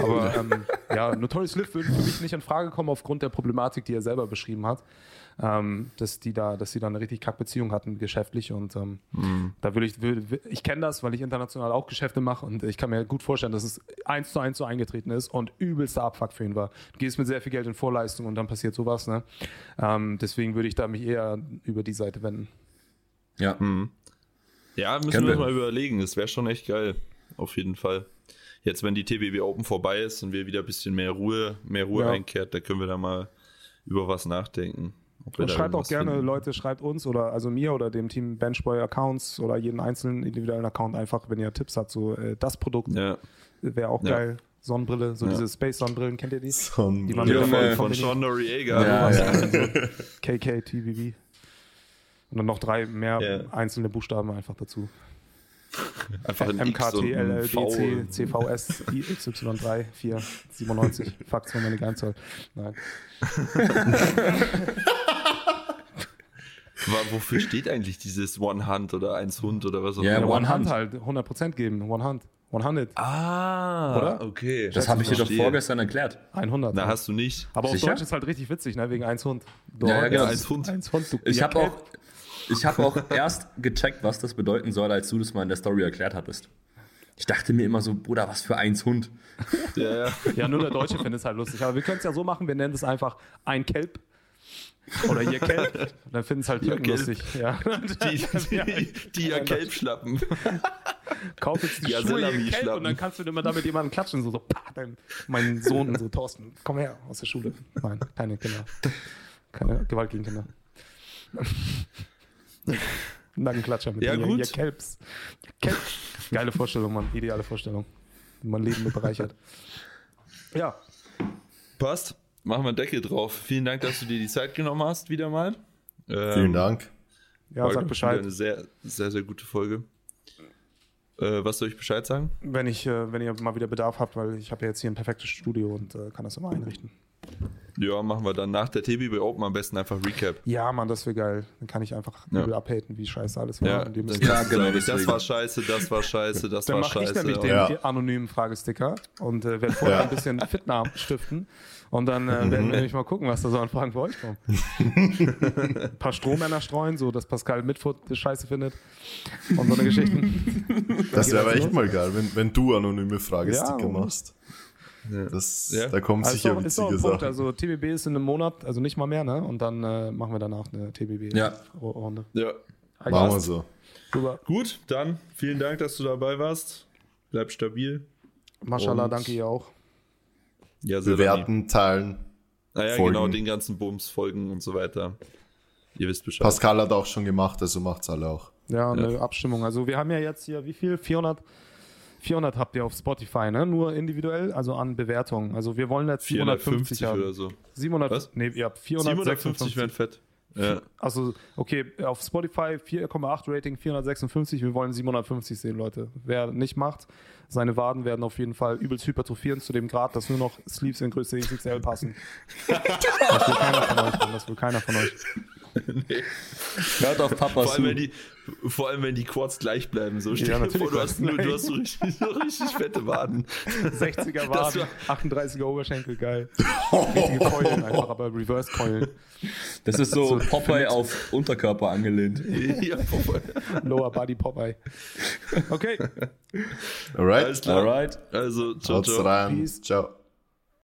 A: Aber [laughs] ähm, ja, Notorious Lift würde für mich nicht in Frage kommen aufgrund der Problematik, die er selber beschrieben hat. Ähm, dass die da, dass sie da eine richtig kack Beziehung hatten, geschäftlich. Und ähm,
B: Mhm.
A: da würde ich, würde, ich kenne das, weil ich international auch Geschäfte mache und ich kann mir gut vorstellen, dass es eins zu eins so eingetreten ist und übelster Abfuck für ihn war. Du gehst mit sehr viel Geld in Vorleistung und dann passiert sowas. Ne? Ähm, deswegen würde ich da mich eher über die Seite wenden.
C: Ja.
B: Ja, müssen
C: Können
B: wir
C: wir.
B: mal überlegen. Das wäre schon echt geil. Auf jeden Fall. Jetzt, wenn die TBB Open vorbei ist und wir wieder ein bisschen mehr Ruhe, mehr Ruhe
A: Ja.
B: einkehrt, da können wir da mal über was nachdenken.
A: Und schreibt auch gerne,
B: finden.
A: Leute, schreibt uns oder also mir oder dem Team Benchboy Accounts oder jeden einzelnen individuellen Account einfach, wenn ihr Tipps habt, so äh, das Produkt
B: Ja.
A: wäre auch
B: Ja.
A: geil. Sonnenbrille, so
B: Ja.
A: diese Space-Sonnenbrillen, kennt ihr die?
D: Sonnenbrille.
A: Die man
B: Ja,
A: wieder
B: von,
A: von,
B: Sean Noriega.
C: Ja, ja.
A: KK, TVV. Und dann noch drei mehr
B: Ja.
A: einzelne Buchstaben einfach dazu.
B: Einfach ein
A: MKT, LLDC,
B: V.
A: CVS, XY3, 4, 97. Fuck, zweimal die Geheimzahl. Nein. [laughs]
B: Wofür steht eigentlich dieses One Hand oder eins Hund oder was auch immer?
A: Ja,
C: One
A: One Hand
C: Hand.
A: halt, 100% geben. One Hand. 100.
B: Ah,
A: Oder?
B: okay.
C: Das habe ich dir doch vorgestern erklärt.
A: 100.
B: Na, hast du nicht.
A: Aber auf
C: Sicher?
A: Deutsch ist halt richtig witzig, ne? Wegen 1 Hund. Du,
C: Ja, ja, genau.
B: Eins Hund.
A: 1 Hund. Du,
C: Ich habe auch, ich hab auch [laughs] erst gecheckt, was das bedeuten soll, als du das mal in der Story erklärt hattest. Ich dachte mir immer so, Bruder, was für eins Hund.
B: Ja, ja.
A: Ja, nur der Deutsche findet es halt lustig. Aber wir können es ja so machen, wir nennen es einfach ein Kelp. Oder ihr Kelp. Dann finden es halt Türken
B: Kelp.
A: lustig. Ja.
B: Die, [laughs] die, die ja Kelbschlappen. [laughs]
A: Kauf jetzt die
B: Ja,
A: Schuhe ihr. Kelp und dann kannst du immer damit jemanden klatschen. So, so pah, dein, mein Sohn, so Thorsten, komm her aus der Schule. Nein, keine Kinder. Keine Gewalt gegen Kinder. [laughs] Nackenklatscher mit
B: Ja,
A: ihr,
B: gut.
A: ihr Kelps. Kelp. Geile Vorstellung, Mann. Ideale Vorstellung. Die mein Leben mit bereichert. Ja,
B: Passt. Machen wir einen Deckel drauf. Vielen Dank, dass du dir die Zeit genommen hast, wieder mal. Ähm,
D: Vielen Dank.
A: ja
B: Folge.
A: sag Bescheid.
B: Eine sehr, sehr, sehr gute Folge. Äh, was soll ich Bescheid sagen?
A: Wenn, ich, äh, wenn ihr mal wieder Bedarf habt, weil ich habe ja jetzt hier ein perfektes Studio und äh, kann das immer einrichten.
B: Ja, machen wir dann nach der TBB Open am besten einfach Recap.
A: Ja, Mann, das wäre geil. Dann kann ich einfach
B: Ja.
A: übel abhaten, wie scheiße alles war.
B: Ja,
A: die
B: das,
C: Ja,
B: das,
C: genau,
B: das
C: deswegen.
B: war scheiße, das war scheiße, das
A: Dann
B: war
A: mache ich
B: scheiße.
A: nämlich den
D: Ja.
A: anonymen Fragesticker und äh, werde vorher
D: Ja.
A: ein bisschen Fitnamen stiften. Und dann äh, werden wir [laughs] nämlich mal gucken, was da so an Fragen für euch kommen. ein [laughs] paar Strohmänner streuen, so dass Pascal Mitfurt das scheiße findet. Und so eine Geschichten.
D: Das wäre aber echt mal geil, wenn, wenn du anonyme Fragesticker
A: Ja.
D: Das,
B: Ja.
D: Da kommt
A: Also
D: sicher
A: ist, ist auch
D: witzige
A: ein Punkt.
D: Sachen.
A: Also TBB ist in einem Monat, also nicht mal mehr, ne? Und dann äh, machen wir danach eine
C: Ja.
A: TBB-Runde.
B: Ja.
D: Machen wir so.
A: Super.
B: Gut, dann vielen Dank, dass du dabei warst. Bleib stabil.
A: Mashallah,
B: Und-
A: danke ihr auch.
B: Ja.
D: Bewerten, teilen.
B: Ah ja,
D: folgen.
B: genau, den ganzen Bums folgen und so weiter. Ihr wisst Bescheid.
D: Pascal hat auch schon gemacht, also macht's alle auch.
A: Ja, eine Abstimmung. Also wir haben ja jetzt hier, wie viel? 400, 400 habt ihr auf Spotify, ne? Nur individuell, also an Bewertungen. Also wir wollen jetzt 750
B: 450
A: haben.
B: oder so.
A: 700,
B: Was?
A: nee, ihr habt
B: 750
A: 456.
B: wären fett. Ja.
A: Also, okay, auf Spotify 4,8 Rating, 456. Wir wollen 750 sehen, Leute. Wer nicht macht, seine Waden werden auf jeden Fall übelst hypertrophieren zu dem Grad, dass nur noch Sleeves in Größe XXL passen. [laughs] das will keiner von euch. Das will keiner von euch. [laughs]
C: Hört auf Papa
B: Vor, allem, wenn die, vor allem, wenn die Quads gleich bleiben. So
A: Ja, natürlich
B: vor, du hast, nur, du hast so richtig, so richtig fette Waden. [laughs]
A: 60er
B: Das
A: Waden, 38er Oberschenkel, geil. [laughs] Richtige Keulen einfach, aber Reverse-Keulen.
C: Das ist so Popeye auf Unterkörper angelehnt.
B: ja, vorbei.
A: Lower Body Popeye. Okay,
D: Alright?
B: Alles klar.
C: Alright.
B: Also, ciao,
D: Haut's
B: ciao.
D: rein.
A: Peace.
D: Ciao.